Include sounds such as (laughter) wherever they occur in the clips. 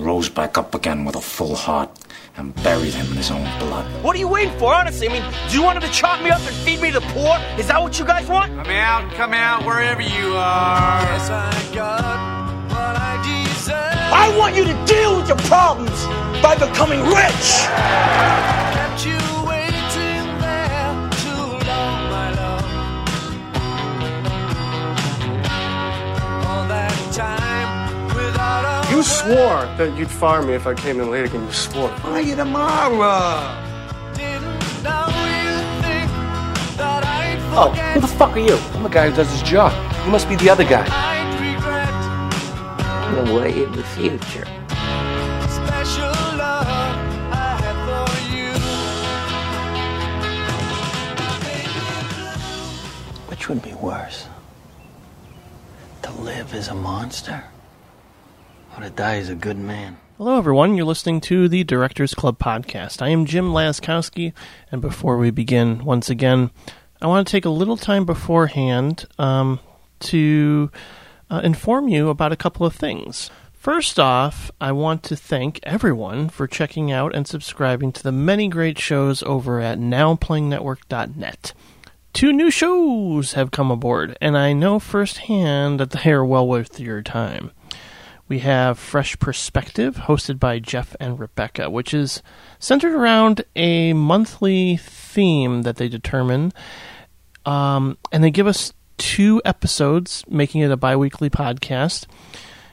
rose back up again with a full heart and buried him in his own blood. What are you waiting for, honestly? I mean, do you want him to chop me up and feed me to the poor? Is that what you guys want? Come out, come out, wherever you are. Yes, I got what I deserve. I want you to deal with your problems by becoming rich! You swore that you'd fire me if I came in late again. You swore. Fire you tomorrow. oh, who the fuck are you? I'm the guy who does his job. You must be the other guy. The way of the future. Which would be worse? To live as a monster? Or to die as a good man? Hello, everyone. You're listening to the Directors Club podcast. I am Jim Laczkowski, and before we begin, once again, I want to take a little time beforehand um, to uh, inform you about a couple of things. First off, I want to thank everyone for checking out and subscribing to the many great shows over at NowPlayingNetwork.net. Two new shows have come aboard, and I know firsthand that they are well worth your time. We have Fresh Perspective, hosted by Jeff and Rebecca, which is centered around a monthly theme that they determine. Um, and they give us two episodes, making it a bi weekly podcast.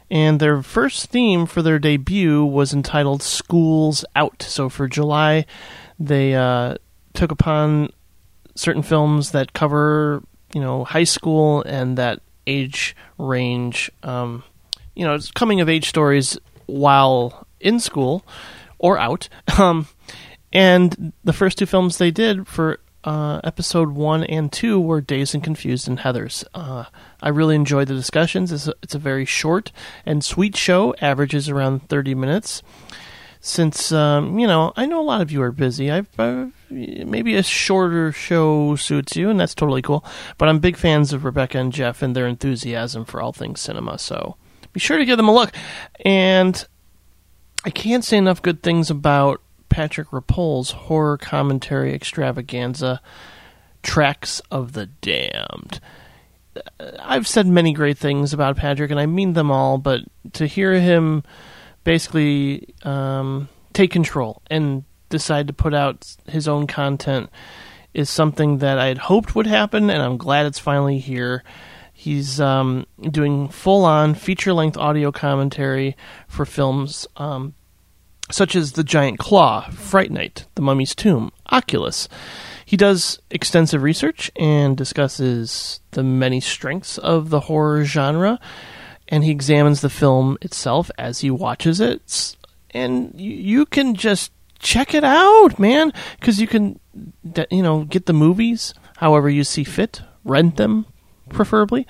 And their first theme for their debut was entitled Schools Out. So for July, they uh, took upon certain films that cover, you know, high school and that age range. Um, you know, it's coming of age stories while in school or out. (laughs) Um, and the first two films they did for uh, episode one and two were Dazed and Confused and Heathers. Uh, I really enjoyed the discussions. It's a, it's a very short and sweet show, averages around 30 minutes. Since, um, you know, I know a lot of you are busy, I've, I've maybe a shorter show suits you, and that's totally cool. But I'm big fans of Rebecca and Jeff and their enthusiasm for all things cinema, so be sure to give them a look. And I can't say enough good things about Patrick Rapol's horror commentary extravaganza, Tracks of the Damned. I've said many great things about Patrick, and I mean them all, but to hear him basically um, take control and decide to put out his own content is something that I had hoped would happen, and I'm glad it's finally here. He's um, doing full on feature length audio commentary for films um, such as The Giant Claw, Fright Night, The Mummy's Tomb, Oculus. He does extensive research and discusses the many strengths of the horror genre, and he examines the film itself as he watches it. And you, can just check it out, man, because you can, you know, get the movies however you see fit, rent them, preferably,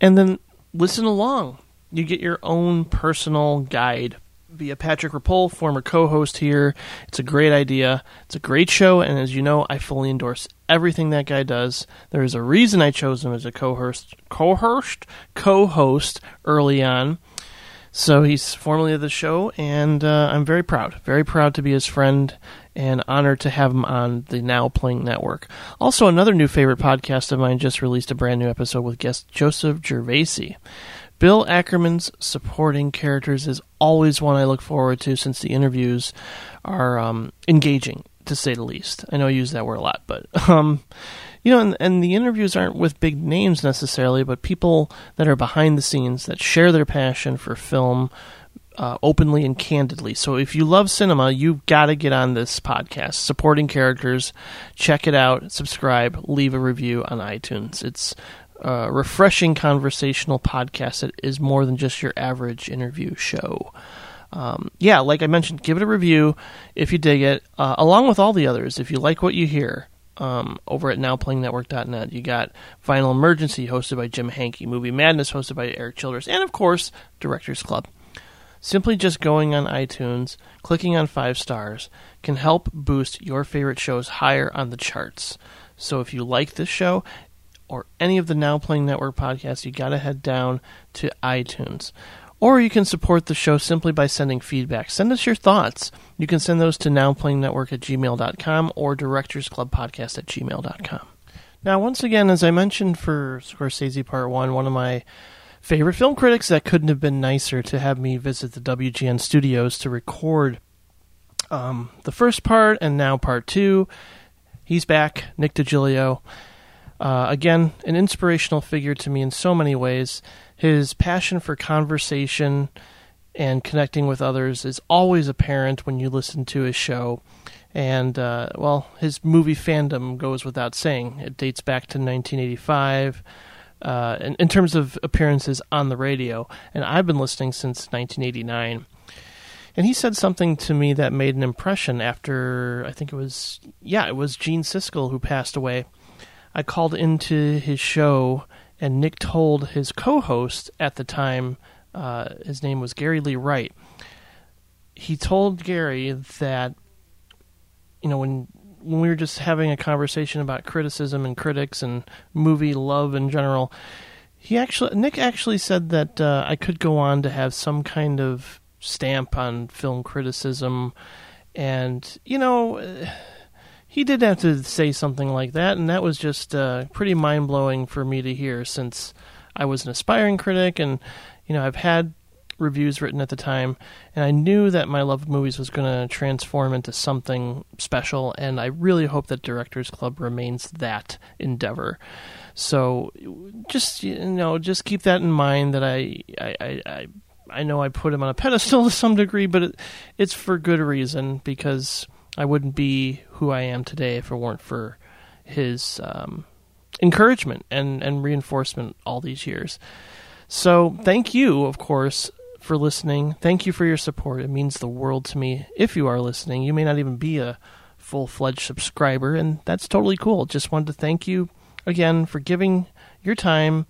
and then listen along. You get your own personal guide via Patrick Rapol, former co-host here. It's a great idea. It's a great show, and as you know, I fully endorse everything that guy does. There is a reason I chose him as a co-host, co-host, co-host early on. So he's formerly of the show, and uh, I'm very proud, very proud to be his friend, and honored to have him on the Now Playing Network. Also, another new favorite podcast of mine just released a brand new episode with guest Joseph Gervasi. Bill Ackerman's supporting characters is always one I look forward to since the interviews are um, engaging, to say the least. I know I use that word a lot, but (laughs) um, you know, and, and the interviews aren't with big names necessarily, but people that are behind the scenes that share their passion for film uh, openly and candidly. So if you love cinema, you've got to get on this podcast. Supporting characters, check it out, subscribe, leave a review on iTunes. It's a refreshing conversational podcast that is more than just your average interview show. Um, yeah, like I mentioned, give it a review if you dig it, uh, along with all the others. If you like what you hear, um, over at NowPlayingNetwork.net, you got Final Emergency, hosted by Jim Hankey, Movie Madness, hosted by Eric Childress, and of course, Directors Club. Simply just going on iTunes, clicking on five stars, can help boost your favorite shows higher on the charts. So if you like this show or any of the Now Playing Network podcasts, you got to head down to iTunes Or you can support the show simply by sending feedback. Send us your thoughts. You can send those to nowplayingnetwork at gmail.com or directorsclubpodcast at gmail.com. Now, once again, as I mentioned for Scorsese Part 1, one of my favorite film critics that couldn't have been nicer to have me visit the WGN studios to record um, the first part and now part two. He's back, Nick Digilio. Uh, again, an inspirational figure to me in so many ways. His passion for conversation and connecting with others is always apparent when you listen to his show. And, uh, well, his movie fandom goes without saying. It dates back to 1985 uh, in, in terms of appearances on the radio. And I've been listening since 1989. And he said something to me that made an impression after, I think it was, yeah, it was Gene Siskel who passed away. I called into his show, and Nick told his co host at the time, uh, his name was Gary Lee Wright. He told Gary that, you know, when when we were just having a conversation about criticism and critics and movie love in general, he actually Nick actually said that uh, I could go on to have some kind of stamp on film criticism, and you know. He did have to say something like that, and that was just uh, pretty mind blowing for me to hear since I was an aspiring critic, and you know I've had reviews written at the time, and I knew that my love of movies was going to transform into something special, and I really hope that Directors Club remains that endeavor. So, just you know, just keep that in mind. That I, I, I, I, know I put him on a pedestal (laughs) to some degree, but it, it's for good reason because I wouldn't be who I am today if it weren't for his um, encouragement and and reinforcement all these years. So, thank you, of course, for listening. Thank you for your support. It means the world to me. If you are listening, you may not even be a full fledged subscriber, and that's totally cool. Just wanted to thank you again for giving your time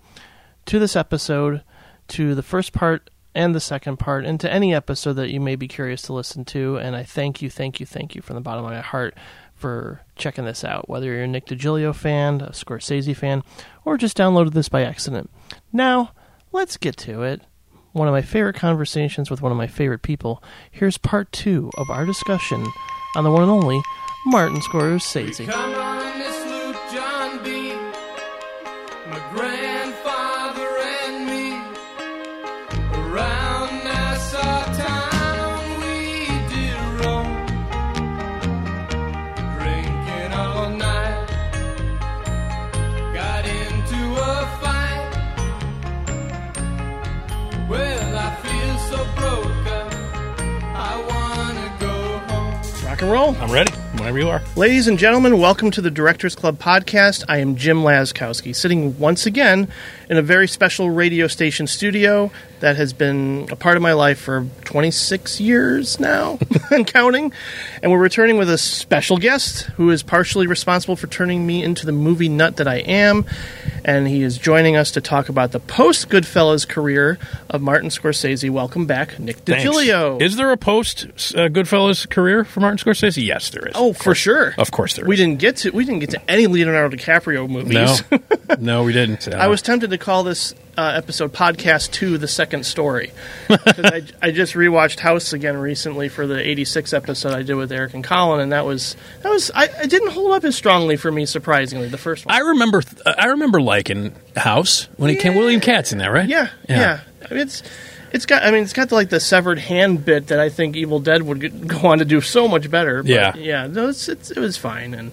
to this episode, to the first part and the second part, and to any episode that you may be curious to listen to. And I thank you, thank you, thank you from the bottom of my heart for checking this out. Whether you're a Nick Digilio fan, a Scorsese fan, or just downloaded this by accident. Now, let's get to it one of my favorite conversations with one of my favorite people. Here's part two of our discussion on the one and only Martin Scorsese. And roll. I'm ready. Whenever you are. Ladies and gentlemen, welcome to the Directors Club podcast. I am Jim Laczkowski, sitting once again in a very special radio station studio that has been a part of my life for 26 years now (laughs) and counting. And we're returning with a special guest who is partially responsible for turning me into the movie nut that I am. And he is joining us to talk about the post Goodfellas career of Martin Scorsese. Welcome back, Nick Thanks. Digilio. Is there a post uh, Goodfellas career for Martin Scorsese? Yes, there is. Oh, for sure. Of course there is. We didn't get to we didn't get to any Leonardo DiCaprio movies. No, (laughs) no, we didn't. Uh, I was tempted to call this uh, episode "Podcast Two: The Second Story" (laughs) I, I just rewatched House again recently for the '86 episode I did with Eric and Colin, and that was that was I, it didn't hold up as strongly for me, surprisingly. The first one, I remember. I remember liking House when it came. William Katt in there, right? yeah, yeah, I mean, it's it's got I mean it's got the, like the severed hand bit that I think Evil Dead would go on to do so much better. But Yeah. yeah, no, it's, it's, it was fine, and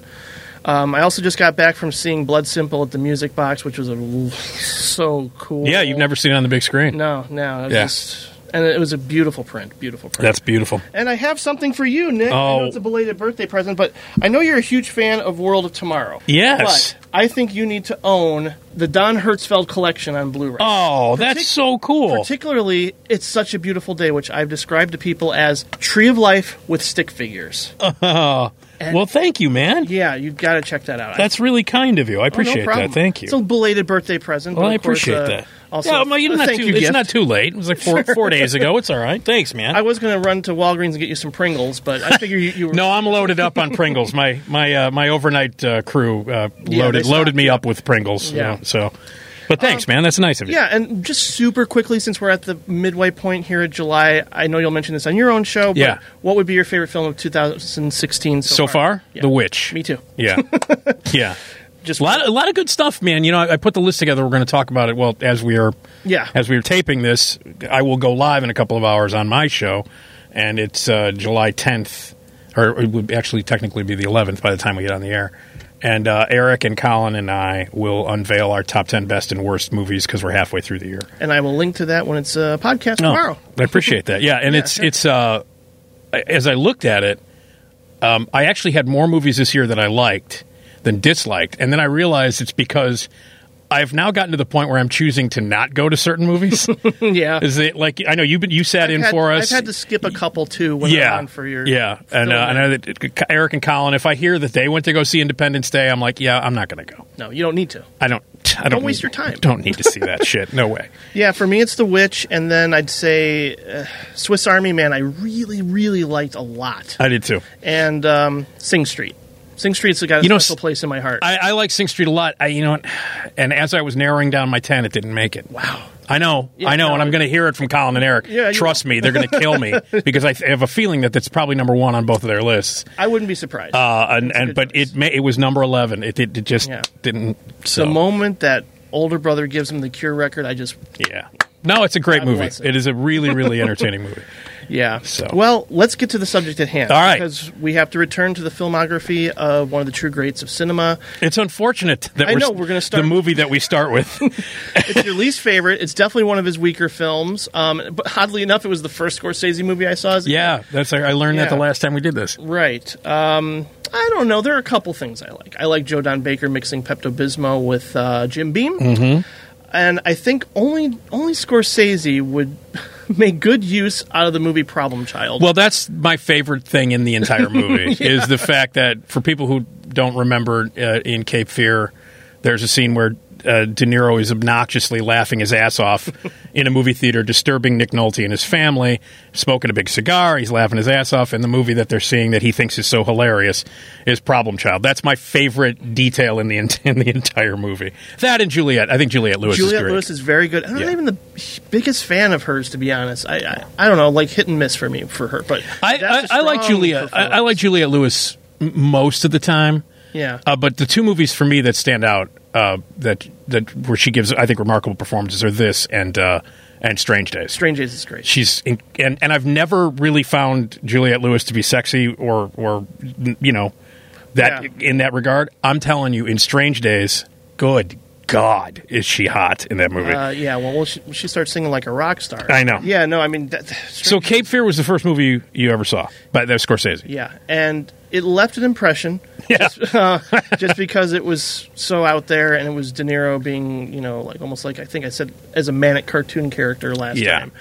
um, I also just got back from seeing Blood Simple at the Music Box, which was a, so cool. Yeah, you've never seen it on the big screen. No, no. Was Yeah. and it was a beautiful print. Beautiful print. That's beautiful. and I have something for you, Nick. I know Oh. it's a belated birthday present, but I know you're a huge fan of World of Tomorrow. Yes. But I think you need to own the Don Hertzfeldt collection on Blu-ray. Oh, that's so cool. Particularly, it's such a beautiful day, which I've described to people as Tree of Life with stick figures. (laughs) Oh, well, thank you, man. yeah, you've got to check that out. That's really kind of you. I Oh, no appreciate that. Thank you. It's a belated birthday present. well, I course, appreciate uh, that. Also, yeah, well, you not thank too, you it's gift. not too late. It was like four, four days ago. It's all right. Thanks, man. I was going to run to Walgreens and get you some Pringles, but I figure you, you were. (laughs) no, I'm loaded up on Pringles. My my uh, my overnight uh, crew uh, Yeah, loaded loaded me up with Pringles. Yeah. Yeah. So But thanks, man. That's nice of you. Yeah, and just super quickly, since we're at the midway point here at July, I know you'll mention this on your own show. But Yeah. What would be your favorite film of 2016 so, So far, Yeah. The Witch. Me too. Yeah, (laughs) yeah. Just A lot, a lot of good stuff, man. You know, I, I put the list together. We're going to talk about it. Well, as we are, Yeah. as we are taping this, I will go live in a couple of hours on my show, and it's uh, July 10th, or it would actually technically be the 11th by the time we get on the air. And uh, Eric and Colin and I will unveil our top 10 best and worst movies because we're halfway through the year. and I will link to that when it's a podcast No, tomorrow. I appreciate that. Yeah, and (laughs) Yeah, it's sure. it's uh, as I looked at it, um, I actually had more movies this year that I liked than disliked, and then I realized it's because I've now gotten to the point where I'm choosing to not go to certain movies. (laughs) yeah. Is it like I know you you sat I've in had, for us? I've had to skip a couple too when yeah, I'm on for your yeah, and uh. I know that Eric and Colin. If I hear that they went to go see Independence Day, I'm like, yeah, I'm not going to go. No, you don't need to. I don't. I don't, waste need- your time. Don't need to see that (laughs) shit. No way. Yeah, for me it's The Witch, and then I'd say uh, Swiss Army Man. I really, really liked a lot, I did too. and um, Sing Street. Sing Street's got a You know, special place in my heart. I, I like Sing Street a lot. I, you know, what? and as I was narrowing down my ten, it didn't make it. wow. I know, Yeah, I know, no, and I'm going to hear it from Colin and Eric. Yeah, Trust me, they're going to kill me (laughs) because I th- have a feeling that that's probably number one on both of their lists. I wouldn't be surprised. Uh, and, and but choice. it may, it was number eleven. It, it, it just Yeah. didn't. So the moment that older brother gives him the Cure record, I just yeah. No, it's a great God movie. it. It is a really, really entertaining movie. (laughs) yeah. So- well, let's get to the subject at hand. All right. because we have to return to the filmography of one of the true greats of cinema. It's unfortunate that I we're, know, we're gonna start- the movie that we start with. (laughs) It's your least favorite. It's definitely one of his weaker films. Um, but oddly enough, it was the first Scorsese movie I saw. As a yeah, that's I learned that the last time we did this. Right. Um, I don't know. There are a couple things I like. I like Joe Don Baker mixing Pepto Bismol with uh, Jim Beam, mm-hmm. and I think only only Scorsese would (laughs) make good use out of the movie Problem Child. Well, that's my favorite thing in the entire (laughs) movie is the fact that for people who don't remember uh, in Cape Fear, there's a scene where uh, De Niro is obnoxiously laughing his ass off in a movie theater, disturbing Nick Nolte and his family, smoking a big cigar. He's laughing his ass off. And the movie that they're seeing that he thinks is so hilarious is Problem Child. That's my favorite detail in the in the entire movie. That and Juliette. I think Juliette Lewis is Juliette. Lewis is very good. I'm not even the biggest fan of hers, to be honest. I, I I don't know, like hit and miss for me for her. But I, I, I like Juliette. I, I like Juliette Lewis m- most of the time. Yeah. Uh, but the two movies for me that stand out uh, that that where she gives I think remarkable performances are this and uh, and Strange Days. Strange Days is great. She's in, and and I've never really found Juliette Lewis to be sexy or or you know that Yeah. in that regard. I'm telling you, in Strange Days, good God, is she hot in that movie? Uh, yeah, well, well she, she starts singing like a rock star. I know. Yeah, no, I mean, that, so Cape Fear was the first movie you, you ever saw by the Scorsese. Yeah, and it left an impression. Yeah. Just, (laughs) uh, just because it was so out there, and it was De Niro being, you know, like almost like I think I said as a manic cartoon character last Yeah. time.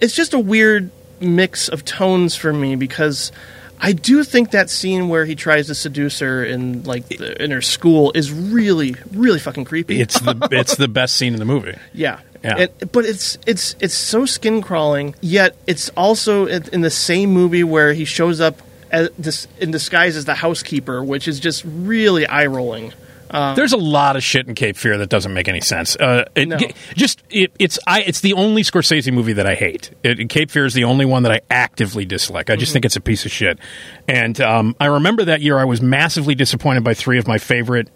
It's just a weird mix of tones for me because I do think that scene where he tries to seduce her in like the, in her school is really, really fucking creepy. It's the (laughs) it's the best scene in the movie. Yeah. Yeah. It- but it's it's it's so skin crawling. Yet it's also in in the same movie where he shows up as, in disguise as the housekeeper, which is just really eye rolling. There's a lot of shit in Cape Fear that doesn't make any sense. Uh, it, No. g- just it, it's I it's the only Scorsese movie that I hate. It, Cape Fear is the only one that I actively dislike. I just think it's a piece of shit. And um, I remember that year I was massively disappointed by three of my favorite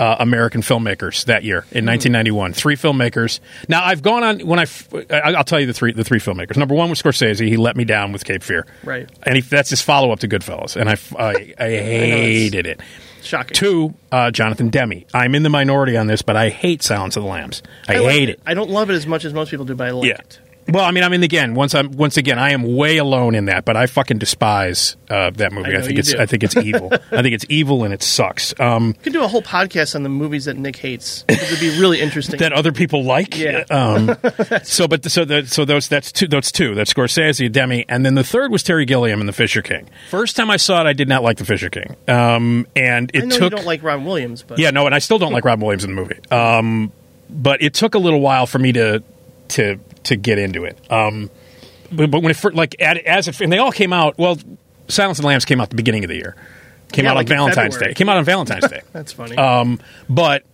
uh, American filmmakers that year in 1991. Three filmmakers. Now I've gone on when I I'll tell you the three the three filmmakers. Number one was Scorsese. He let me down with Cape Fear. Right. And he, that's his follow up to Goodfellas, and I I (laughs) hated it. Shocking. Two, uh, Jonathan Demme. I'm in the minority on this, but I hate Silence of the Lambs. I, like hate it. I don't love it as much as most people do, but I like Yeah. it. Well, I mean, I mean, again, once I'm once again, I am way alone in that, but I fucking despise uh, that movie. I I, think you it's do. I think it's evil. I think it's evil and it sucks. Um, We could do a whole podcast on the movies that Nick hates. It would be really interesting. that other people like. Yeah. Um, so, but so the, so those that's two. That's two. That's Scorsese, Demme, and then the third was Terry Gilliam and The Fisher King. First time I saw it, I did not like The Fisher King, um, and it took. you don't like Ron Williams, but Yeah, no, and I still don't like Robin Williams in the movie. Um, but it took a little while for me to to to get into it. Um, but, but when it fir- like at, as if and they all came out. Well, Silence of the Lambs came out at the beginning of the year. Came Yeah, out like on Valentine's February. Day. It came out on Valentine's Day. (laughs) that's funny. Um, but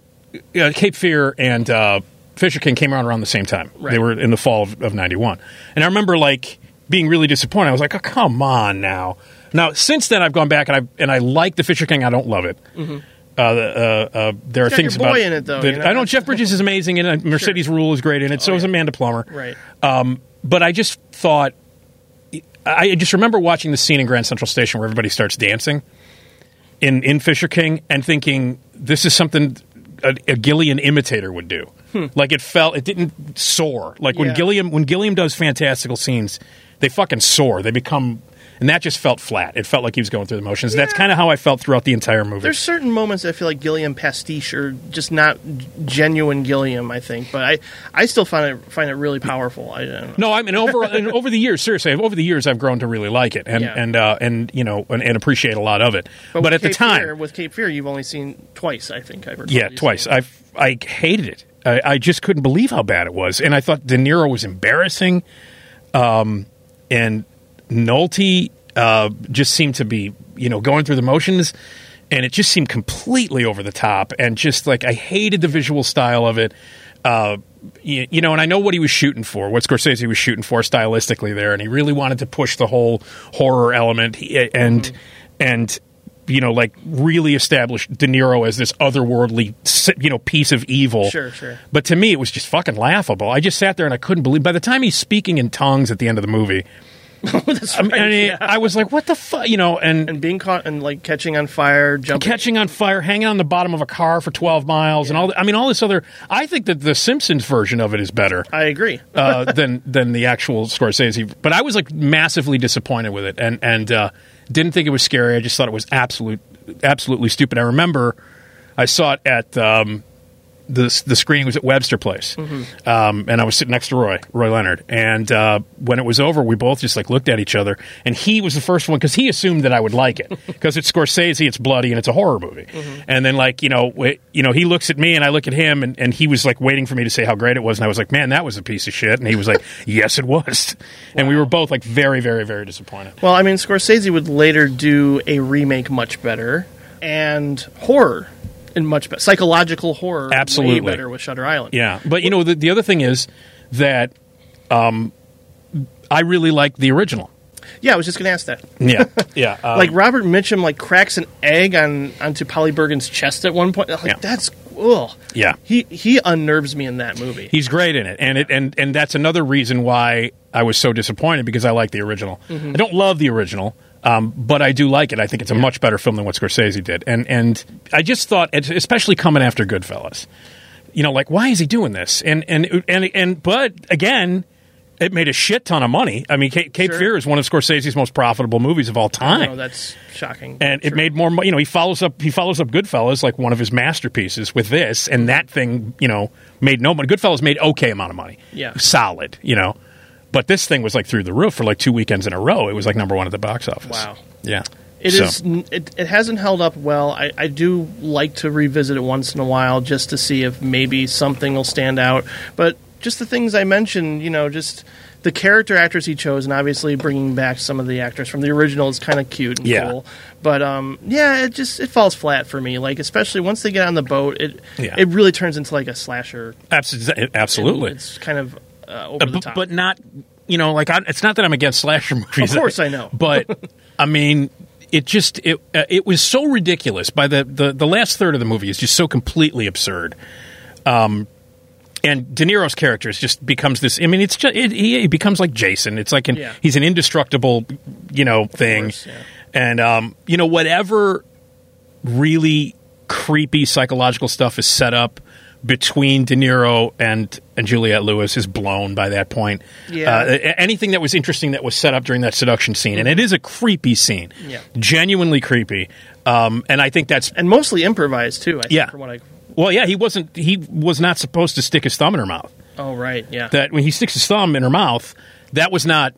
uh, Cape Fear and uh, Fisher King came around around the same time. Right. They were in the fall of, of '91, and I remember like being really disappointed. I was like, "Oh, come on now!" Now since then, I've gone back and I and I like the Fisher King. I don't love it. The- uh, uh, there are things about in it, though, that- you know? I know Jeff Bridges is amazing, and uh, Mercedes Ruehl is great in it. so is Amanda Plummer. Right. Um, but I just thought, I just remember watching the scene in Grand Central Station where everybody starts dancing in in Fisher King and thinking this is something a, a Gilliam imitator would do. Like it felt, it didn't soar. Like when Yeah. Gilliam when Gilliam does fantastical scenes, they fucking soar. They become. And that just felt flat. It felt like he was going through the motions. That's kind of how I felt throughout the entire movie. There's certain moments I feel like Gilliam pastiche or just not genuine Gilliam. I think, but I I still find it find it really powerful. I don't know. No, I mean over and over the years, seriously, over the years, I've grown to really like it and Yeah. and uh, and you know and, and appreciate a lot of it. But, with at the time, Fear, with Cape Fear, you've only seen twice. I think I've heard. yeah, twice. I I hated it. I, I just couldn't believe how bad it was, and I thought De Niro was embarrassing, um, and Nolte uh, just seemed to be you know going through the motions. And it just seemed completely over the top, and just like I hated the visual style of it. Uh, you, you know, and I know what he was shooting for, what Scorsese was shooting for stylistically there, and he really wanted to push the whole horror element, and Mm-hmm. and you know, like really establish De Niro as this otherworldly, you know, piece of evil. Sure, sure. But to me, it was just fucking laughable. I just sat there and I couldn't believe. By the time he's speaking in tongues at the end of the movie, (laughs) That's I, mean, right, yeah. I was like, "What the fuck?" You know, and, and being caught and like catching on fire, jumping. catching on fire, hanging on the bottom of a car for twelve miles, and all. The, I mean, all this other. I think that the Simpsons version of it is better. I agree. uh, (laughs) than than the actual Scorsese. But I was like massively disappointed with it, and and uh, didn't think it was scary. I just thought it was absolute absolutely stupid. I remember I saw it at um, the the screening was at Webster Place, um, and I was sitting next to Roy Roy Leonard. And uh, when it was over, we both just like looked at each other, and he was the first one because he assumed that I would like it. (laughs) Because it's Scorsese, it's bloody, and it's a horror movie. And then like you know w- you know he looks at me and I look at him, and, and he was like waiting for me to say how great it was, and I was like, man, that was a piece of shit, and he was like, (laughs) yes, it was, and we were both like very very very disappointed. Well, I mean, Scorsese would later do a remake much better. And horror and much better psychological horror Absolutely. way better with Shutter Island. Yeah, but you know the, the other thing is that um, I really like the original. Yeah, I was just going to ask that. Yeah, (laughs) yeah. um, like Robert Mitchum, like cracks an egg on onto Polly Bergen's chest at one point. Like Yeah. that's ugh. Yeah. He he unnerves me in that movie. He's great in it, and it and and that's another reason why I was so disappointed because I like the original. Mm-hmm. I don't love the original, um, but I do like it. I think it's a much better film than what Scorsese did, and and I just thought, especially coming after Goodfellas, you know, like why is he doing this? And and and and but again. It made a shit ton of money. I mean, Cape, Cape Sure. Fear is one of Scorsese's most profitable movies of all time. That's shocking. and it made more. mo- You know, he follows up. He follows up Goodfellas like one of his masterpieces with this, and that thing, you know, made no money. Goodfellas made okay amount of money. Yeah. solid. You know, but this thing was like through the roof for like two weekends in a row. It was like number one at the box office. Wow. Yeah. It So- is. It, it hasn't held up well. I, I do like to revisit it once in a while just to see if maybe something will stand out. But just the things I mentioned, you know, just the character actors he chose, and obviously bringing back some of the actors from the original is kind of cute and Yeah. cool. But um, yeah, it just it falls flat for me. Like especially once they get on the boat, it Yeah. it really turns into like a slasher. Abs- Absolutely. It's kind of uh, over Uh, the but, top. but not. You know, like I, it's not that I'm against slasher (laughs) movies. Of course I know. (laughs) but I mean, it just it uh, it was so ridiculous. By the, the the last third of the movie is just so completely absurd. Um, and De Niro's character is just becomes this. I mean, it's just it, he, he becomes like Jason. It's like an, Yeah. he's an indestructible, you know, thing. course, yeah. And um, you know, whatever really creepy psychological stuff is set up between De Niro and and Juliette Lewis is blown by that point. Yeah. Uh, anything that was interesting that was set up during that seduction scene, and it is a creepy scene, Yeah. genuinely creepy. Um, and I think that's and mostly improvised too. I think, Yeah. From what I. well, yeah. He wasn't. He was not supposed to stick his thumb in her mouth. Oh right. Yeah. That when he sticks his thumb in her mouth, that was not.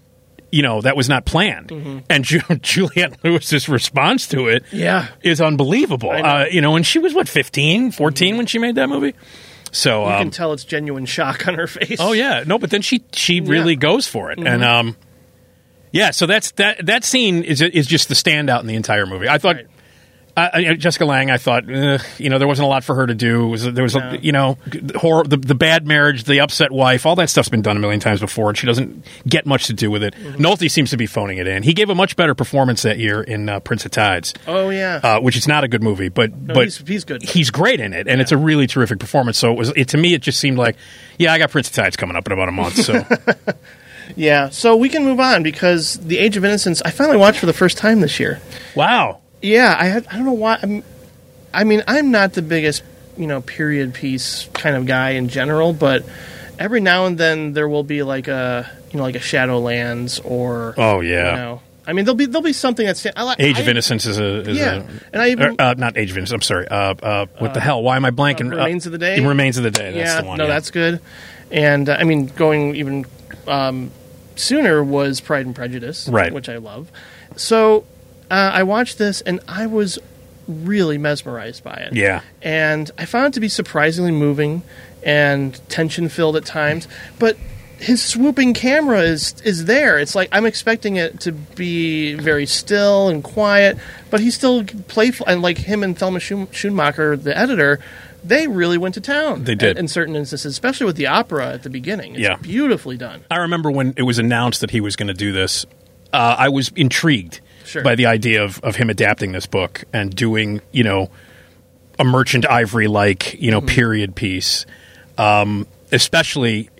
You know that was not planned, Mm-hmm. and Ju- (laughs) Juliette Lewis's response to it Yeah. is unbelievable. Know. Uh, you know, and she was what 15, 14 when she made that movie. So, You um, can tell it's genuine shock on her face. oh yeah, no, but then she she really goes for it, and um, yeah. So that's that that scene is is just the standout in the entire movie. I thought Right. I, Jessica Lange, I thought, eh, you know, there wasn't a lot for her to do. Was there was, a, you know, horror, the, the bad marriage, the upset wife, all that stuff's been done a million times before, and she doesn't get much to do with it. Mm-hmm. Nolte seems to be phoning it in. He gave a much better performance that year in uh, Prince of Tides, Oh yeah. uh, which is not a good movie, but No, but he's- he's good. He's great in it, and it's a really terrific performance. So it was it, to me, it just seemed like, yeah, I got Prince of Tides coming up in about a month. So (laughs) yeah. So we can move on because The Age of Innocence I finally watched for the first time this year. wow, Yeah, I had, I don't know why. I'm, I mean, I'm not the biggest you know period piece kind of guy in general, but every now and then there will be like a you know like a Shadowlands or oh yeah. you know. I mean, there'll be there'll be something that's I like Age I- of Innocence is a is Yeah, a, and I even- uh, uh, not Age of Innocence. I'm sorry. Uh, uh, what the hell? Why am I blanking? uh, Remains of the Day? Remains of the Day. That's yeah, the one. no, yeah. that's good. And uh, I mean, going even um, sooner was Pride and Prejudice, Right. Which I love. So uh, I watched this, and I was really mesmerized by it. Yeah. and I found it to be surprisingly moving and tension filled at times, but. His swooping camera is is there. It's like I'm expecting it to be very still and quiet, but he's still playful. And like him and Thelma Schum- Schoonmaker, the editor, they really went to town. They did. in, in certain instances, especially with the opera at the beginning. It's Yeah. beautifully done. I remember when it was announced that he was going to do this. Uh, I was intrigued Sure. by the idea of, of him adapting this book and doing, you know, a merchant ivory like, you know, Mm-hmm. period piece. Um, especially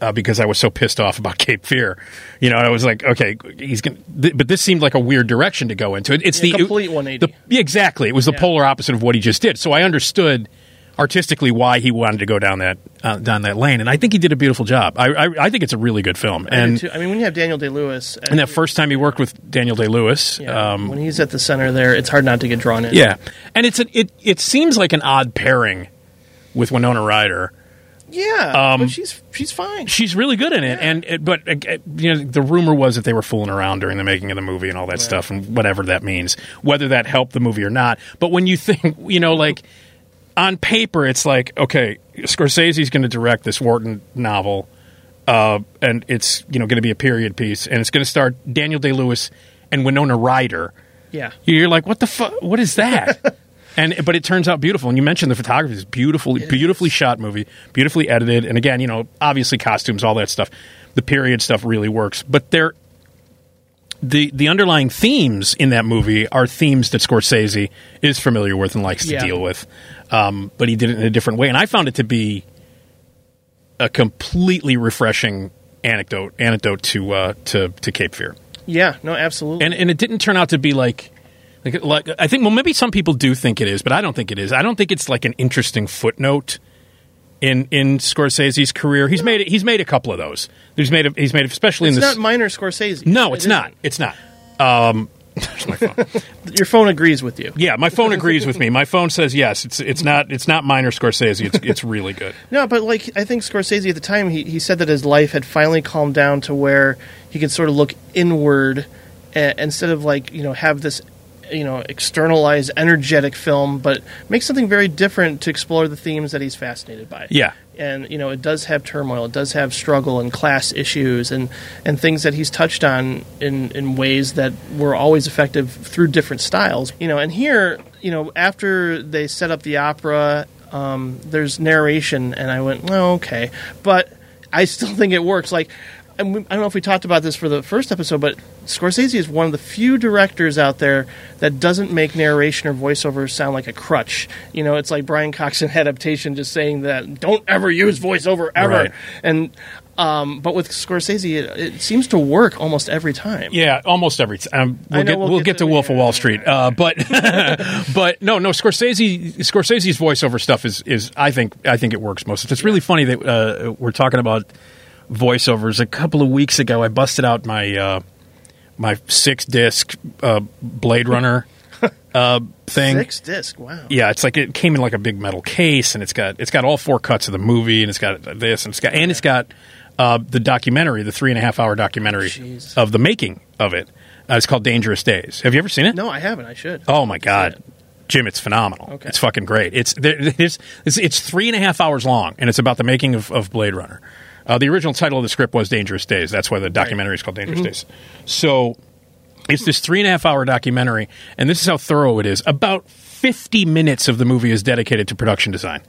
uh, because I was so pissed off about (laughs) Cape Fear. You know, I was like, okay, he's going th- but this seemed like a weird direction to go into. It, it's Yeah, the complete 180. the- yeah, exactly. It was the Yeah. polar opposite of what he just did. So I understood artistically why he wanted to go down that uh, down that lane, and I think he did a beautiful job. I I, I think it's a really good film. I, And. I mean, when you have Daniel Day Lewis, and that first time he worked with Daniel Day Lewis, um, when he's at the center there, it's hard not to get drawn in. yeah, and it's a, it it seems like an odd pairing with Winona Ryder. yeah, Um, but she's she's fine. She's really good in it, and it, but uh, you know the rumor was that they were fooling around during the making of the movie and all that stuff, and whatever that means, whether that helped the movie or not. But when you think, you know, like on paper, it's like okay, Scorsese's going to direct this Wharton novel, uh, and it's you know going to be a period piece, and it's going to start Daniel Day Lewis and Winona Ryder. Yeah, You're like, what the fuck? What is that? (laughs) and but it turns out beautiful. And you mentioned the photography is beautiful, beautifully shot movie, beautifully edited, and again, you know, obviously costumes, all that stuff. The period stuff really works, but there, the the underlying themes in that movie are themes that Scorsese is familiar with and likes to Yeah. deal with. Um, but he did it in a different way, and I found it to be a completely refreshing anecdote anecdote to uh, to to Cape Fear yeah, no, absolutely. and and it didn't turn out to be like like like I think well maybe some people do think it is, but I don't think it is. I don't think it's like an interesting footnote in in Scorsese's career. He's made he's made a couple of those. He's made a, he's made especially it's in this. not minor Scorsese. no, It it's isn't. not. It's not. Um, there's my phone. Your phone agrees with you. Yeah, my phone agrees with me. My phone says yes. It's it's not it's not minor Scorsese. It's it's really good. No, but like I think Scorsese at the time he, he said that his life had finally calmed down to where he could sort of look inward uh, instead of like you know have this you know externalized energetic film, but make something very different to explore the themes that he's fascinated by. Yeah. and you know it does have turmoil, it does have struggle and class issues and and things that he's touched on in in ways that were always effective through different styles. You know, and here you know after they set up the opera, um, there's narration, and I went, well, okay, but I still (laughs) think it works. Like. And we- I don't know if we talked about this for the first episode, but Scorsese is one of the few directors out there that doesn't make narration or voiceover sound like a crutch. You know, it's like Brian Cox in (laughs) adaptation just saying that don't ever use voiceover ever. Right. And um, but with Scorsese, it, it seems to work almost every time. Yeah, almost every time. Um, we'll get we'll we'll, get get, to- to Wolf of Wall Street, uh, but (laughs) but no, no. Scorsese Scorsese's voiceover stuff is is I think I think it works most. It's really funny that uh, we're talking about voiceovers. A couple of weeks ago, I busted out my uh, my six disc uh, Blade Runner (laughs) uh, thing. Six disc, wow. Yeah, it's like it came in like a big metal case, and it's got it's got all four cuts of the movie, and it's got this, and it's got and it's got uh, the documentary, the three and a half hour documentary Jeez. of the making of it. Uh, it's called Dangerous Days. Have you ever seen it? No, I haven't. I should. Oh my god, Jim, it's phenomenal. Okay. It's fucking great. It's there, it's, it's it's three and a half hours long, and it's about the making of, of Blade Runner. Uh, the original title of the script was Dangerous Days. That's why the documentary is called Dangerous Mm-hmm. Days. So It's this three and a half hour documentary, and this is how thorough it is. About 50 minutes of the movie is dedicated to production design,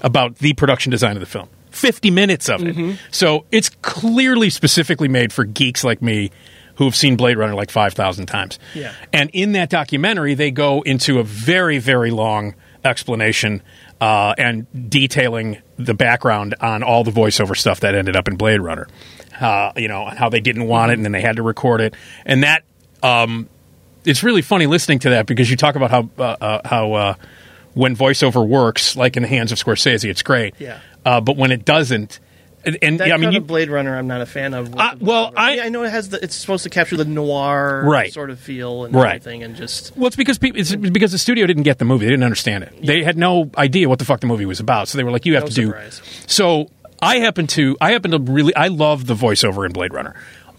about the production design of the film. 50 minutes of it. So it's clearly specifically made for geeks like me who have seen Blade Runner like 5,000 times. Yeah. And in that documentary, they go into a very, very long explanation uh, and detailing the background on all the voiceover stuff that ended up in Blade Runner. Uh, you know, how they didn't want it and then they had to record it. And that, um, it's really funny listening to that because you talk about how, uh, uh, how, uh, when voiceover works, like in the hands of Scorsese, it's great. Yeah. Uh, but when it doesn't, and, and That yeah, I mean, you, Blade Runner, I'm not a fan of. Uh, well, I- Yeah, I know it has the. It's supposed to capture the noir Right. sort of feel and Right. everything, and just Well, it's because people, it's because the studio didn't get the movie. They didn't understand it. They had no idea what the fuck the movie was about. So they were like, "You have No to do." So I happen to, I happen to really, I love the voiceover in Blade Runner,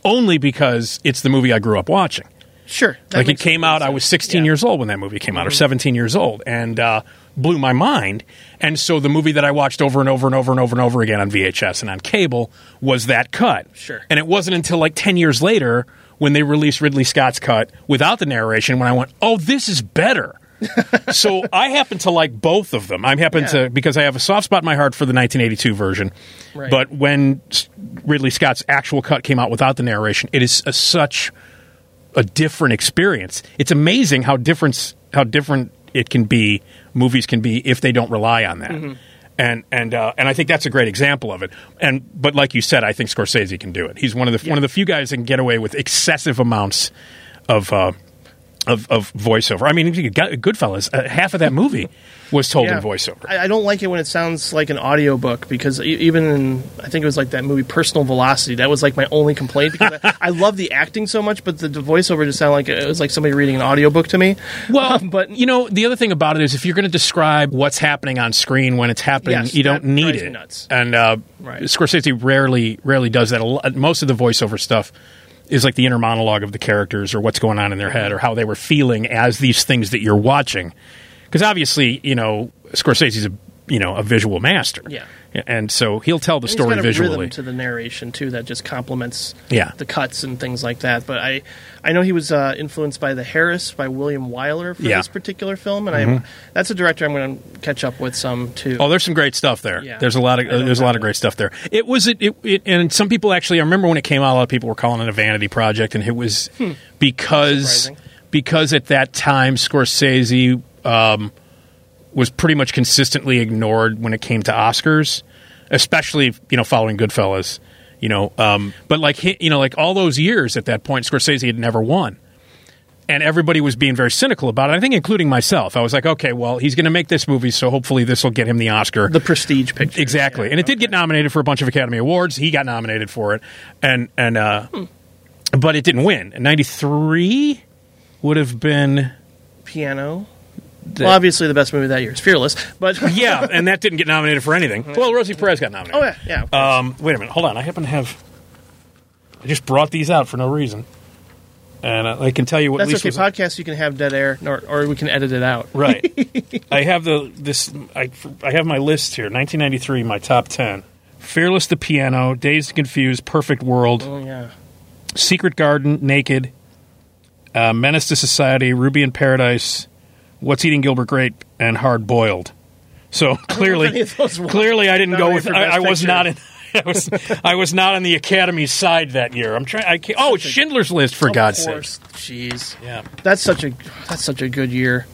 only because it's the movie I grew up watching. Sure. like it came out, I was 16 Yeah. Years old when that movie came out, or 17 years old, and uh, blew my mind. And so the movie that I watched over and over and over and over and over again on VHS and on cable was that cut. Sure. And it wasn't until like 10 years later when they released Ridley Scott's cut without the narration when I went, oh, this is better. (laughs) so I happen to like both of them. I happen Yeah. to because I have a soft spot in my heart for the 1982 version. Right. But when Ridley Scott's actual cut came out without the narration, it is a, such a different experience. It's amazing how different how different it can be. Movies can be if they don't rely on that. And and uh, and I think that's a great example of it. And but like you said, I think Scorsese can do it. He's one of the one of the few guys that can get away with excessive amounts of. Uh, of, of voiceover. I mean, Goodfellas. Uh, half of that movie was told Yeah. in voiceover. I, I don't like it when it sounds like an audiobook because even in I think it was like that movie Personal Velocity. That was like my only complaint because (laughs) I, I love the acting so much, but the, the voiceover just sounded like it was like somebody reading an audiobook to me. Well, (laughs) but you know, the other thing about it is if you're going to describe what's happening on screen when it's happening, Yes, you don't need it. nuts. And uh, Right. Scorsese rarely, rarely does that. Lot, most of the voiceover stuff is like the inner monologue of the characters or what's going on in their head or how they were feeling as these things that you're watching. Because obviously, you know, Scorsese's a you know a visual master. Yeah. and so he'll tell the He's story visually. to the narration too that just complements Yeah. the cuts and things like that. But I, I know he was uh, influenced by the Heiress by William Wyler for Yeah. this particular film, and Mhm. I that's a director I'm going to catch up with some too. Oh, there's some great stuff there. Yeah. There's a lot of don't there's a lot of great stuff there. It was it, it, it and some people actually I remember when it came out a lot of people were calling it a vanity project and it was because because at that time Scorsese um, was pretty much consistently ignored when it came to Oscars, especially you know following Goodfellas, you know. Um, but like he, you know like all those years at that point Scorsese had never won and everybody was being very cynical about it. I think, including myself. I was like, okay, well, he's going to make this movie, so hopefully this will get him the Oscar. the Prestige picture, exactly, and it did get nominated for a bunch of Academy Awards. He got nominated for it, and and uh, but it didn't win. '93 would have been. piano. Well, obviously the best movie that year is Fearless, but (laughs) Yeah, and that didn't get nominated for anything. Well, Rosie Perez got nominated. oh yeah, yeah. Um, wait a minute, hold on. I happen to have. I just brought these out for no reason, and uh, I can tell you what. That's least okay. Podcast you can have dead air, or, or we can edit it out. Right. (laughs) I have the this. I, I have my list here. 1993, my top ten: Fearless, the Piano, Dazed and Confused, Perfect World, Oh yeah. Secret Garden, Naked, uh, Menace to Society, Ruby in Paradise, What's Eating Gilbert Grape, and Hard Boiled. So clearly, of those were clearly, I didn't go with. I, I was not in. (laughs) I was I was not on the Academy's side that year. I'm trying. I can't, oh, Schindler's List for God's sake. Jeez. Yeah. That's such a that's such a good year.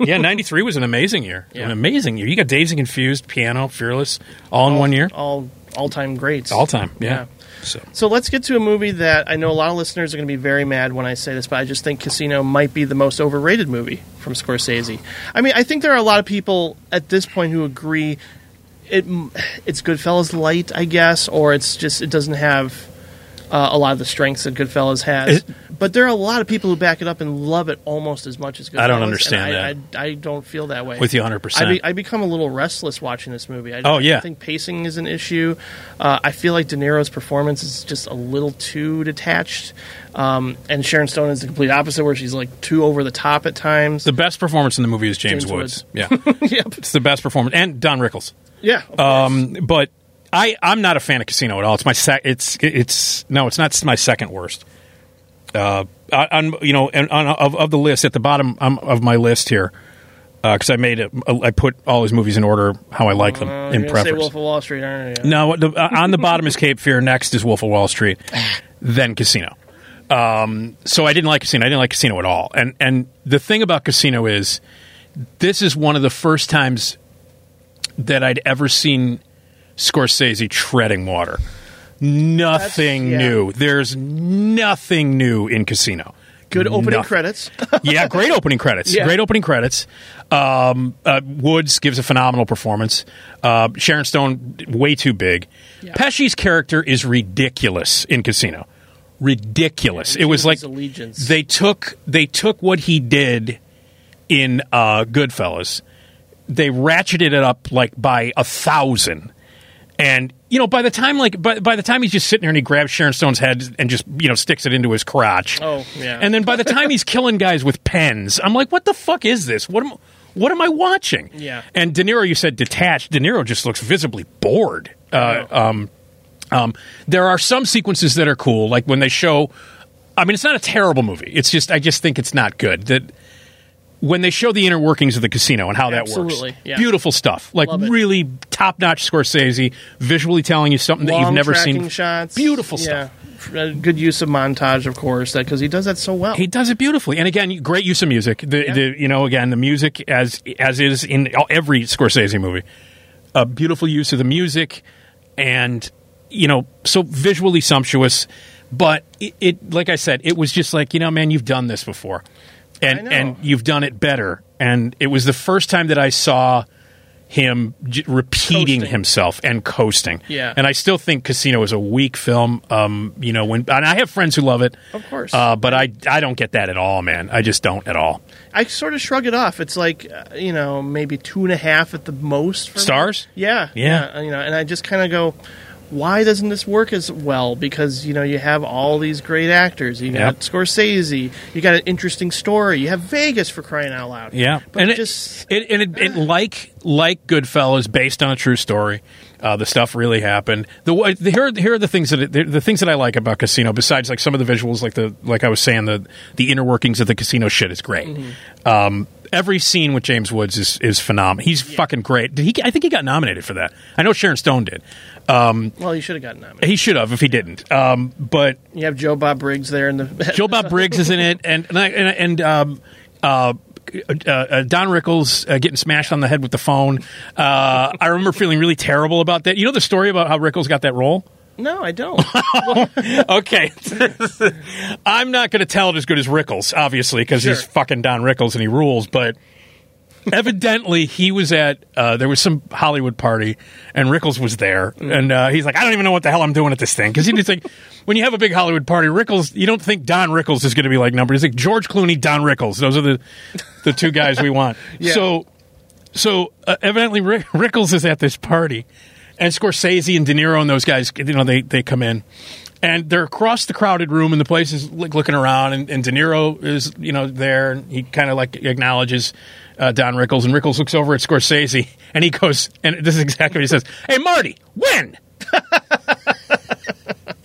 yeah, '93 was an amazing year. Yeah. An amazing year. You got Dazed and Confused, Piano, Fearless, all in one year, All all time greats. all time. Yeah. Yeah. So So let's get to a movie that I know a lot of listeners are going to be very mad when I say this, but I just think Casino might be the most overrated movie from Scorsese. I mean, I think there are a lot of people at this point who agree it it's Goodfellas light, I guess, or it's just it doesn't have uh, a lot of the strengths that Goodfellas has. It- but there are a lot of people who back it up and love it almost as much as Goodfellas. I don't and understand I, that. I, I don't feel that way. With you 100%. I, be, I become a little restless watching this movie. I, Oh, yeah. I think pacing is an issue. Uh, I feel like De Niro's performance is just a little too detached, um, and Sharon Stone is the complete opposite, where she's like too over the top at times. the best performance in the movie is James, James Woods. Woods. Yeah, (laughs) yep. it's the best performance, and Don Rickles. Yeah. Um, but I I'm not a fan of Casino at all. It's my sec. It's it's no, it's not my second worst. Uh, on you know, and on, of of the list at the bottom um, of my list here, because I made it, I put all his movies in order how I like them Uh, in gonna say preference. Wolf of Wall Street, aren't you? No, the, uh, on the bottom is Cape Fear. Next is Wolf of Wall Street. Then Casino. Um, so I didn't like Casino. I didn't like Casino at all. And and the thing about Casino is, this is one of the first times that I'd ever seen Scorsese treading water. Nothing yeah. new. There's nothing new in Casino. Good opening Nothing. credits. (laughs) yeah, great opening credits. Yeah. Great opening credits. Um, uh, Woods gives a phenomenal performance. Uh, Sharon Stone, way too big. Pesci's character is ridiculous in Casino. Ridiculous. it was like allegiance. they took they took what he did in uh, Goodfellas. They ratcheted it up like by a thousand. And you know, by the time like by, by the time he's just sitting there and he grabs Sharon Stone's head and just you know sticks it into his crotch. Oh, yeah. And then by the time he's killing guys with pens, I'm like, what the fuck is this? What am what am I watching? Yeah. And De Niro, you said detached. De Niro just looks visibly bored. Uh, um, um, there are some sequences that are cool, like when they show. I mean, it's not a terrible movie. It's just I just think it's not good. That when they show the inner workings of the casino and how that Absolutely, works, yeah. beautiful stuff. Like Love really top notch Scorsese, visually telling you something that you've never seen. shots. Beautiful yeah. stuff. Uh, Good use of montage, of course, because he does that so well. He does it beautifully, and again, great use of music. The, Yeah. the you know again the music as as is in every Scorsese movie, a beautiful use of the music, and you know so visually sumptuous. But it, it like I said, it was just like you know, man, you've done this before, and and you've done it better. And it was the first time that I saw him j- repeating Coasting. himself and coasting. Yeah. and I still think Casino is a weak film. Um, you know, when and I have friends who love it. Of course. Uh, but I I don't get that at all, man. I just don't at all. I sort of shrug it off. It's like uh, you know maybe two and a half at the most. Stars? Yeah, Yeah. You know, and I just kind of go, why doesn't this work as well? Because you know you have all these great actors. You got Yep. Scorsese. You got an interesting story. You have Vegas for crying out loud. Yeah, but and it just it, and it, it like like Goodfellas, based on a true story. Uh, the stuff really happened. The, the here, are- here are the things that it, the, the things that I like about Casino. Besides, like some of the visuals, like the like I was saying, the the inner workings of the casino shit is great. Mm-hmm. Um, every scene with James Woods is is phenomenal. He's fucking great. Did he? I think he got nominated for that. I know Sharon Stone did. Um, well, he should have gotten nominated. he should have if he didn't. Um, but You have Joe Bob Briggs there in the (laughs) Joe Bob Briggs is in it, and and I- and, and um, uh, uh, uh, Don Rickles uh, getting smashed on the head with the phone. Uh, I remember feeling really terrible about that. You know the story about how Rickles got that role? No, I don't. (laughs) Okay, (laughs) I'm not going to tell it as good as Rickles, obviously, because he's fucking Don Rickles and he rules. But evidently, he was at uh, there was some Hollywood party, and Rickles was there, Mm. and uh, he's like, I don't even know what the hell I'm doing at this thing because he's like, when you have a big Hollywood party, Rickles, you don't think Don Rickles is going to be like number. He's like George Clooney, Don Rickles. Those are the the two guys we want. (laughs) So, so uh, evidently, Rick, Rickles is at this party, and Scorsese and De Niro and those guys, you know, they they come in. And they're across the crowded room, and the place is like looking around, and, and De Niro is, you know, there, and he kind of like acknowledges uh, Don Rickles, and Rickles looks over at Scorsese, and he goes, and this is exactly what he says: "Hey, Marty, when?" (laughs)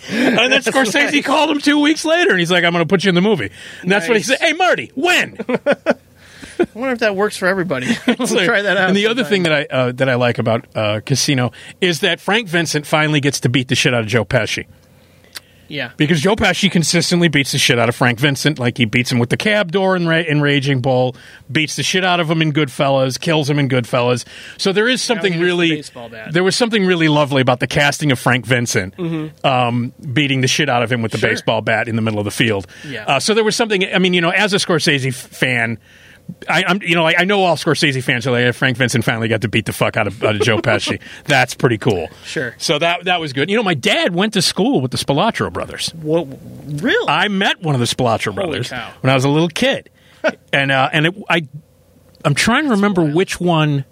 and then Scorsese called him two weeks later, and he's like, "I'm going to put you in the movie." And that's what he said. Hey, Marty, when? (laughs) (laughs) I wonder if that works for everybody. (laughs) So- try that out. And the other sometime. thing that I uh, that I like about uh, Casino is that Frank Vincent finally gets to beat the shit out of Joe Pesci yeah, because Joe Pesci consistently beats the shit out of Frank Vincent. Like he beats him with the cab door in, Ra- in Raging Bull, beats the shit out of him in Goodfellas, kills him in Goodfellas. So there is something the really there was something really lovely about the casting of Frank Vincent um, beating the shit out of him with the Mm-hmm. Sure. baseball bat in the middle of the field. Yeah. Uh, so there was something. I mean, you know, as a Scorsese fan. I, I'm, you know, like, I know all Scorsese fans are like, Frank Vincent finally got to beat the fuck out of, out of Joe (laughs) Pesci. That's pretty cool. Sure. So that that was good. You know, my dad went to school with the Spilotro brothers. what? Really? I met one of the Spilotro brothers cow. when I was a little kid, (laughs) and uh, and it, I I'm trying to remember which one.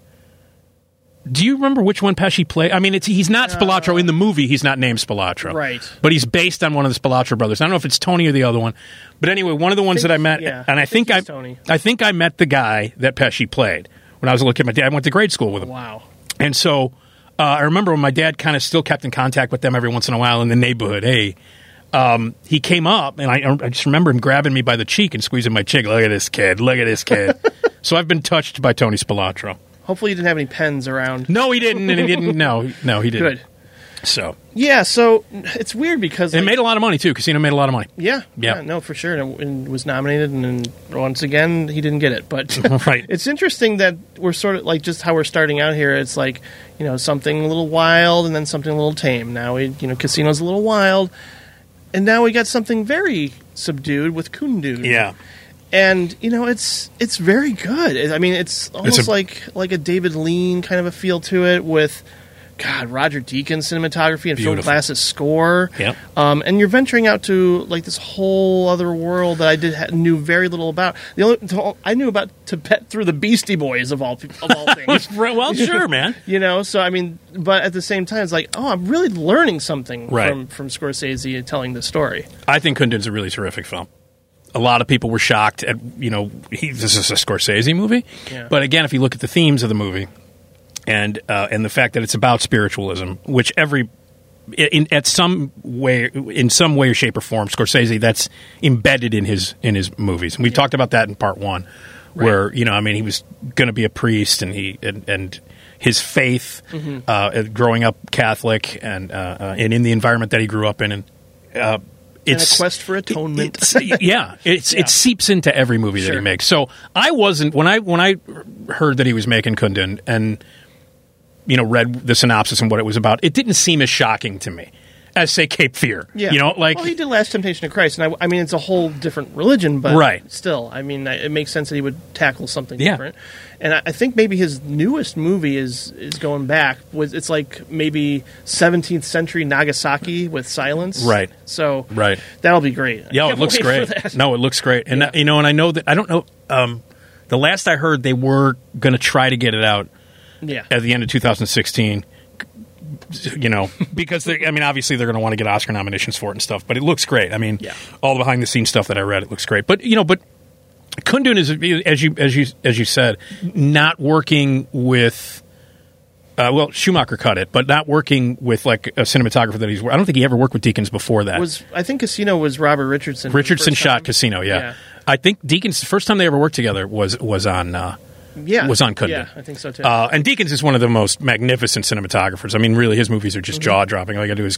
Do you remember which one Pesci played? I mean, it's he's not Spilotro in the movie. He's not named Spilotro, Right. But he's based on one of the Spilotro brothers. I don't know if it's Tony or the other one, but anyway, one of the ones think- that I met, yeah, and I, I think, think I Tony. I think I met the guy that Pesci played when I was a little kid. My dad I went to grade school with him. wow. And so uh, I remember when my dad kind of still kept in contact with them every once in a while in the neighborhood. Hey, um, he came up, and I, I just remember him grabbing me by the cheek and squeezing my cheek. Look at this kid. Look at this kid. (laughs) so I've been touched by Tony Spilotro. Hopefully, you didn't have any pens around. No, he didn't, and he didn't. No, no, he didn't. Good. So Yeah, so it's weird because it made a lot of money too. Casino made a lot of money. Yeah, Yeah. no, for sure, and, it, and was nominated, and, then once again he didn't get it. But (laughs) Right. it's interesting that we're sort of like just how we're starting out here. It's like you know something a little wild, and then something a little tame. Now we, you know, Casino's a little wild, and now we got something very subdued with Kundun. Yeah. And you know it's it's very good. I mean, it's almost a- like like a David Lean kind of a feel to it with. God, Roger Deakins cinematography and Phil Beautiful. Glass's score. Yep. Um, and you're venturing out to like this whole other world that I did ha- knew very little about. The only I knew about Tibet through the Beastie Boys of all of all (laughs) things. well, (laughs) sure, man. you know, so I mean, but at the same time, it's like, oh, I'm really learning something Right. from from Scorsese telling the story. I think Kundun's a really terrific film. A lot of people were shocked at you know he, this is a Scorsese movie, Yeah. but again, if you look at the themes of the movie and uh, and the fact that it's about spiritualism, which every in at some way in some way or shape or form, Scorsese that's embedded in his in his movies, and we talked about that in part one, where you know I mean he was going to be a priest and he and, and his faith, Mm-hmm. uh, growing up Catholic and uh, uh, and in the environment that he grew up in, and uh, it's a quest for atonement. it's- yeah, (laughs) it's Yeah. it seeps into every movie that he makes. So I wasn't when I when I heard that he was making Kundun and you know read the synopsis and what it was about, it didn't seem as shocking to me as say Cape Fear. Yeah, you know, like well, he did Last Temptation of Christ, and I, I mean, it's a whole different religion, but Right. still, I mean, it makes sense that he would tackle something Yeah. different. And I, I think maybe his newest movie is is going back. Was it's like maybe 17th century Nagasaki with silence, Right. So, Right. that'll be great. Yeah, it looks great. No, it looks great, and Yeah. you know, and I know that I don't know. Um, the last I heard, they were going to try to get it out yeah, at the end of 2016 you know because they i mean obviously they're going to want to get oscar nominations for it and stuff but it looks great i mean Yeah. all the behind the scenes stuff that i read it looks great but you know but kundun is as you as you as you said not working with uh, well, Schoonmaker cut it, but not working with like a cinematographer that he's. I don't think he ever worked with Deakins before that. was I think Casino was Robert Richardson. Richardson shot time. Casino, yeah. Yeah. I think Deakins. The first time they ever worked together was was on uh, yeah, was on Kundun. Yeah, I think so too. Uh, and Deakins is one of the most magnificent cinematographers. I mean, really, his movies are just jaw dropping. All you got to do is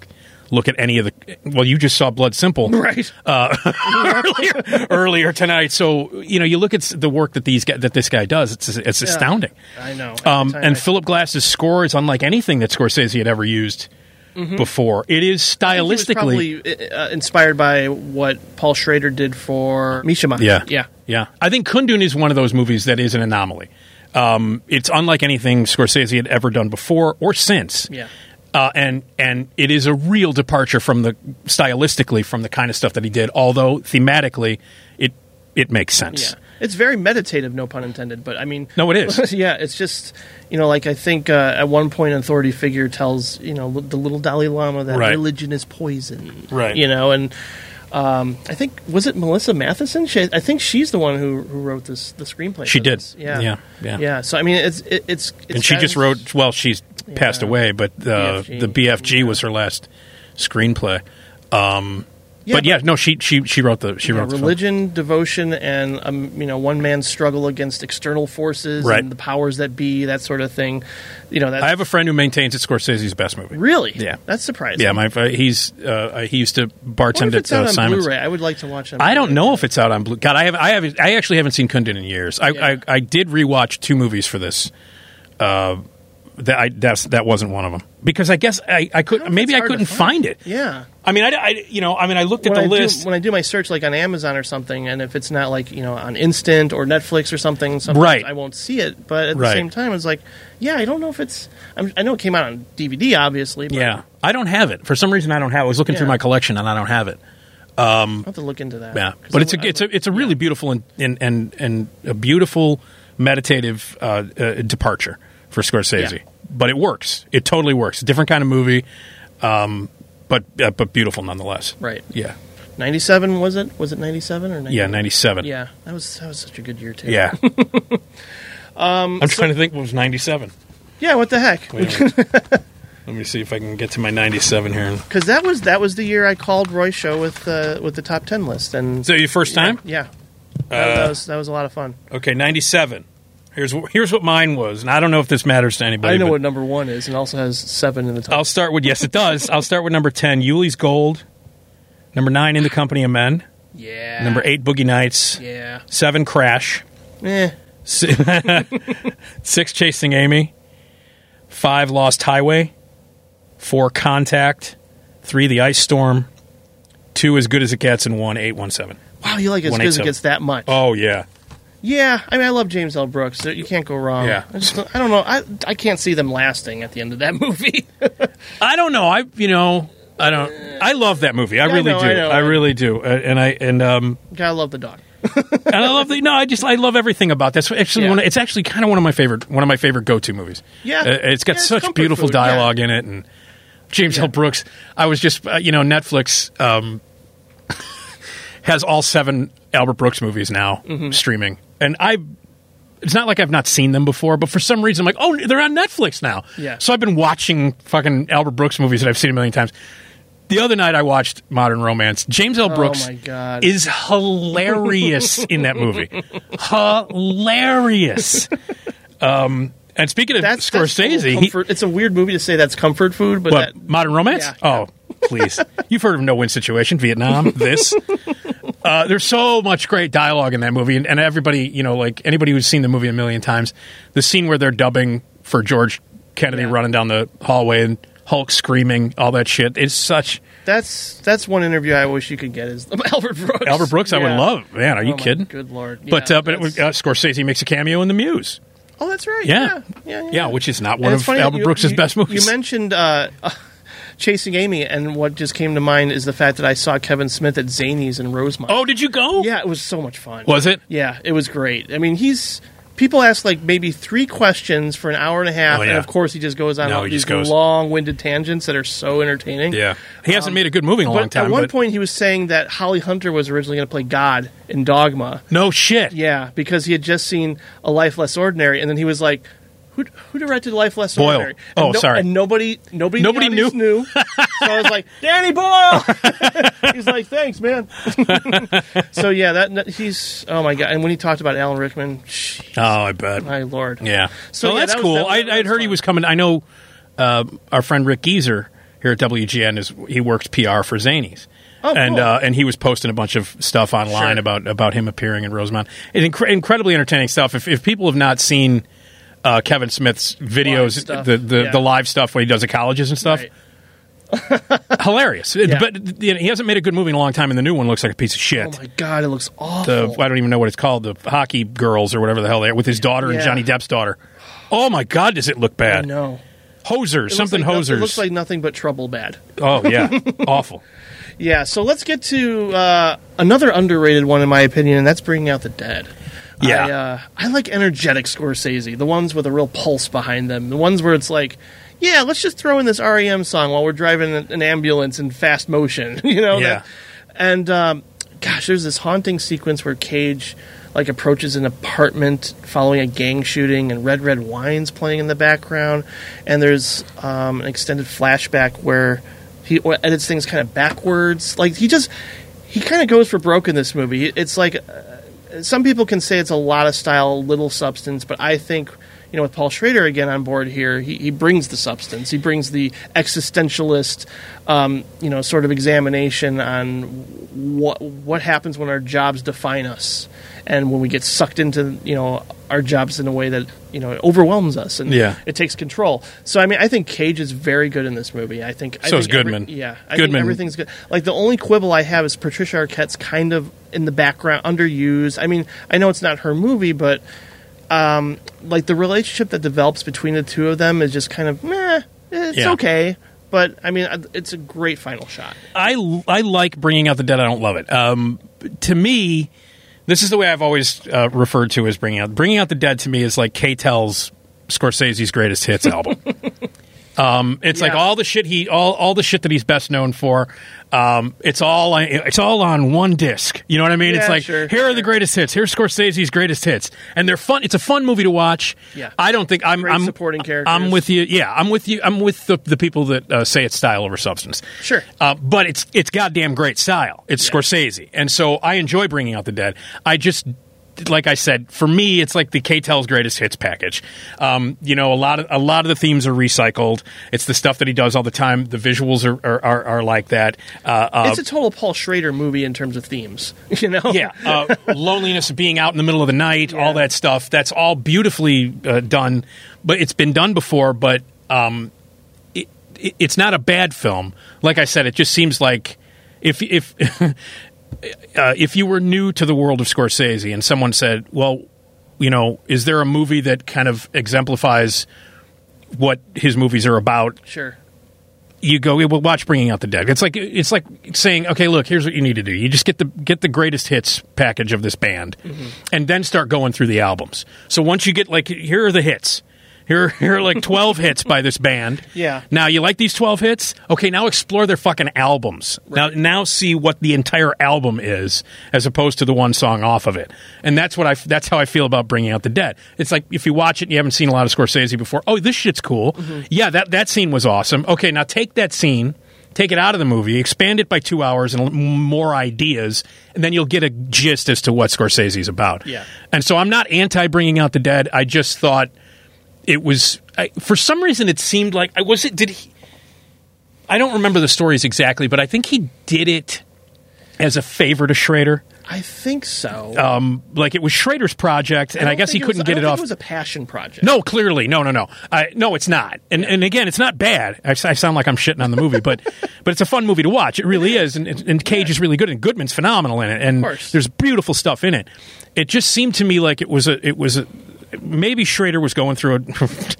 look at any of the. Well, you just saw Blood Simple right. (laughs) earlier, earlier tonight. So you know, you look at the work that these that this guy does. It's it's astounding. I know. Um, and I- Philip Glass's score is unlike anything that Scorsese had ever used before. It is Mm-hmm. I think he was stylistically. probably uh, inspired by what Paul Schrader did for Mishima. Yeah, yeah. yeah. I think Kundun is one of those movies that is an anomaly. Um, it's unlike anything Scorsese had ever done before or since. Yeah. Uh, and and it is a real departure from the stylistically from the kind of stuff that he did. Although thematically, it it makes sense. Yeah, it's very meditative, no pun intended. But I mean, No, it is. (laughs) yeah, it's just you know, like I think uh, at one point, an authority figure tells you know the little Dalai Lama that Right. religion is poison, Right. You know, and um, I think was it Melissa Mathison? She, I think she's the one who, who wrote this the screenplay. She did. this. Yeah. Yeah, yeah. yeah. So I mean, it's it, it's, it's and she just wrote. Well, she's passed away, but uh, BFG. the BFG was her last screenplay. Um, Yeah, but yeah, no, she she she wrote the she Yeah, wrote religion, devotion, and um, you know one man's struggle against external forces Right. and the powers that be, that sort of thing. You know, I have a friend who maintains it's Scorsese's best movie. really, Yeah. that's surprising. Yeah, my he's uh, he used to bartend if it's at out uh, on Simon's. Blu-ray. I would like to watch it. I don't know if it's out on Blue. God, I have I have I actually haven't seen Kundun in years. I Yeah. I, I did rewatch two movies for this. Uh, that I that's that wasn't one of them because I guess I I could I don't know if maybe I couldn't find it. Yeah. I mean I, I you know I mean I looked at When the I, list. do, when I do my search, like on Amazon or something, and if it's not like you know on Instant or Netflix or something, Right. I won't see it. But at Right. the same time, it's like, yeah, I don't know if it's. I'm, I know it came out on DVD, obviously. But yeah, I don't have it for some reason. I don't have. it. I was looking through my collection and I don't have it. I'll have to look into that. Yeah, but it's a it's a it's a really beautiful and and and, and a beautiful meditative uh, uh, departure for Scorsese. Yeah. But it works. It totally works. Different kind of movie, um, but uh, but beautiful nonetheless. right. Yeah. 97 was it? Was it 97 or 98? Yeah. Ninety seven. Yeah, that was that was such a good year too. Yeah. (laughs) um, I'm trying to think. What was ninety seven? yeah. What the heck? Wait a minute. (laughs) Let me see if I can get to my 97 here. Because that was that was the year I called Roy Show with uh, with the top ten list, and So your first time? yeah, that, that was that was a lot of fun. Okay, 97. Here's here's what mine was, and I don't know if this matters to anybody. I know what number one is, and also has seven in the top. I'll start with yes, it does. I'll start with number 10, Ulee's Gold. Number 9, In the Company of Men. yeah, Number 8, Boogie Nights. Yeah, 7, Crash. eh. (laughs) 6, Chasing Amy. 5, Lost Highway. 4, Contact. 3, The Ice Storm. 2, As Good as It Gets, and 1, 817. Wow, you like it as good as it gets that much. Oh, yeah. Yeah, I mean, I love James L. Brooks. You can't go wrong. Yeah. I, just, don't- I don't know. I I can't see them lasting at the end of that (laughs) movie. I don't know. I you know I don't. I love that movie. I Yeah, I really know, do. I know. I really do. Uh, and I and um Gotta love the dog. (laughs) and I love the no. I just I love everything about this. Actually, Yeah. one, it's actually kind of one of my favorite one of my favorite go to movies. Yeah. Uh, it's got Yeah, it's such comfort beautiful food, yeah. dialogue in it, and James L. Brooks. I was just uh, you know Netflix um (laughs) has all seven Albert Brooks movies now Mm-hmm. streaming, and I. It's not like I've not seen them before, but for some reason I'm like, oh, they're on Netflix now. Yeah. So I've been watching fucking Albert Brooks movies that I've seen a million times. The other night I watched Modern Romance. James L. Brooks Oh my God. is hilarious in that movie. (laughs) hilarious. Um, and speaking of That's that's Scorsese, total he- it's a weird movie to say that's comfort food, but what, that, Modern Romance? Yeah. Oh, please. You've heard of No Win Situation, Vietnam, this. Uh, there's so much great dialogue in that movie, and, and everybody, you know, like anybody who's seen the movie a million times, the scene where they're dubbing for George Kennedy Yeah. running down the hallway and Hulk screaming, all that shit. It's such that's that's one interview I wish you could get is (laughs) Albert Brooks. Albert Brooks. I would love. Man, are you Oh kidding? Good lord. But uh, but it was, uh, Scorsese makes a cameo in The Muse. oh, that's right. Yeah. Yeah, yeah, Yeah, which is not one of Albert you- Brooks' you- best movies. You mentioned uh, (laughs) Chasing Amy, and what just came to mind is the fact that I saw Kevin Smith at Zanies in Rosemont. oh, did you go? yeah, it was so much fun. Was it? Yeah, it was great. I mean, he's people ask like maybe three questions for an hour and a half, Oh, yeah. and of course he just goes on No, all these long-winded tangents that are so entertaining. Yeah. He hasn't made a good movie in a Um, long time. at one but point, he was saying that Holly Hunter was originally going to play God in Dogma. no shit. Yeah, because he had just seen A Life Less Ordinary, and then he was like, "Who, who directed Life Less Boyle. Ordinary?" And Oh, sorry. And nobody, nobody, Nobody in the audience knew. knew. so I was like, (laughs) "Danny Boyle." (laughs) he's like, "Thanks, man." (laughs) so yeah, that he's oh my god. And when he talked about Alan Rickman, shh, Oh, I bet. my lord. Yeah. So, yeah, that's that was- cool. that was- I, was heard he was coming. I know uh, our friend Rick Geezer here at WGN is he works PR for Zanies. Oh, and cool. uh, and he was posting a bunch of stuff online Sure. about about him appearing in Rosemont. It's incre- incredibly entertaining stuff. If, if people have not seen uh, Kevin Smith's videos, the the, yeah. the live stuff when he does the colleges and stuff, Right. (laughs) hilarious. Yeah. But you know, he hasn't made a good movie in a long time, and the new one looks like a piece of shit. Oh my god, it looks awful. the I don't even know what it's called, the hockey girls or whatever the hell they are, with his daughter and Johnny Depp's daughter. Oh my God, does it look I bad? know. Hosers, It something like, hosers. It looks like nothing but trouble bad. oh yeah, (laughs) awful. Yeah, so let's get to uh, another underrated one, in my opinion, and that's Bringing Out the Dead. Yeah. I, uh, I like energetic Scorsese, the ones with a real pulse behind them, the ones where it's like, yeah, let's just throw in this REM song while we're driving an an ambulance in fast motion, (laughs) you know? Yeah. that- and um, gosh, there's this haunting sequence where Cage like approaches an apartment following a gang shooting, and Red Red Wine's playing in the background, and there's um, an extended flashback where he edits things kind of backwards. Like he just he kind of goes for broke in this movie. It's like uh, some people can say it's a lot of style, little substance, but I think you know with Paul Schrader again on board here, he, he brings the substance. He brings the existentialist, um, you know, sort of examination on what what happens when our jobs define us, and when we get sucked into you know our jobs in a way that you know it overwhelms us and Yeah. it takes control. So I mean, I think Cage is very good in this movie. I think I So is think every- Goodman. yeah, I Goodman. think everything's good. Like the only quibble I have is Patricia Arquette's kind of in the background, underused. I mean, I know it's not her movie, but um, like the relationship that develops between the two of them is just kind of meh. It's Yeah. okay, but I mean, it's a great final shot. I I like bringing out the dead. I don't love it. Um, to me, this is the way I've always uh, referred to as bringing out bringing out the dead. To me is like K-Tel's Scorsese's greatest hits album. (laughs) Um, it's like all the shit he all all the shit that he's best known for. Um, it's all it's all on one disc. You know what I mean? it's like sure, here are the greatest hits. Here's Scorsese's greatest hits, and they're fun. It's a fun movie to watch. Yeah. I don't think I'm. Great I'm supporting characters. I'm with you. Yeah, I'm with you. I'm with the, the people that uh, say it's style over substance. Sure. uh, but it's it's goddamn great style. It's Scorsese, and so I enjoy bringing out the dead. I just. Like I said, for me, it's like the K-Tel's greatest hits package. Um, you know, a lot of a lot of the themes are recycled. It's the stuff that he does all the time. The visuals are are, are, are like that. Uh, uh, it's a total Paul Schrader movie in terms of themes. (laughs) You know? yeah, uh, loneliness, being out in the middle of the night, all that stuff. That's all beautifully uh, done, but it's been done before. But um, it, it, it's not a bad film. Like I said, it just seems like if if (laughs) uh, if you were new to the world of Scorsese and someone said, "Well, you know, is there a movie that kind of exemplifies what his movies are about?" Sure. you go, well, watch Bringing Out the Dead. It's like it's like saying, okay, look, here's what you need to do. You just get the get the greatest hits package of this band, Mm-hmm. and then start going through the albums. So once you get like, here are the hits. Here, here are like 12 hits by this band. Yeah. Now, you like these 12 hits? Okay, now explore their fucking albums. Right. Now, now see what the entire album is as opposed to the one song off of it. And that's what I, that's how I feel about Bringing Out the Dead. It's like if you watch it and you haven't seen a lot of Scorsese before, oh, this shit's cool. Mm-hmm. Yeah, that, that scene was awesome. Okay, now take that scene, take it out of the movie, expand it by two hours and more ideas, and then you'll get a gist as to what Scorsese's about. Yeah. And so I'm not anti Bringing Out the Dead. I just thought it was I, for some reason it seemed like I was it did he I don't remember the stories exactly, but I think he did it as a favor to Schrader. I think so. Um, like it was Schrader's project, and I, don't guess he couldn't was, get I it off. It was a passion project. no, clearly, no, no, no, I, no. It's not, and and again, it's not bad. I, I sound like I'm shitting on the movie, but (laughs) but it's a fun movie to watch. It really is, and, and Cage is really good, and Goodman's phenomenal in it, and there's beautiful stuff in it. It just seemed to me like it was a it was a maybe Schrader was going through a. (laughs)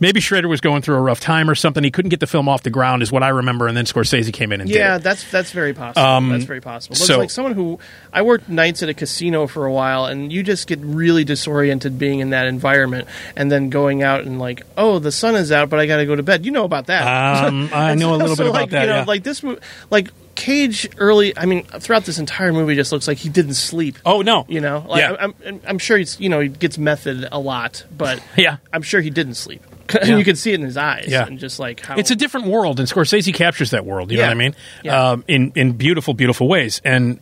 Maybe Schrader was going through a rough time or something. He couldn't get the film off the ground, is what I remember. And then Scorsese came in and Yeah, that's that's very possible. Um, that's very possible. But so- like someone who I worked nights at a casino for a while, and you just get really disoriented being in that environment, and then going out and like, oh, the sun is out, but I got to go to bed. You know about that? Um, (laughs) I know a little so, bit about like, that. You know, yeah. like this, like Cage early. I mean, throughout this entire movie, just looks like he didn't sleep. oh no, You know, like, Yeah. I'm, I'm, I'm sure he's you know he gets method a lot, but (laughs) Yeah. I'm sure he didn't sleep. (laughs) Yeah. you can see it in his eyes, Yeah. and just like how It's a different world, and Scorsese captures that world. You know what I mean? Yeah. Um, in in beautiful, beautiful ways. And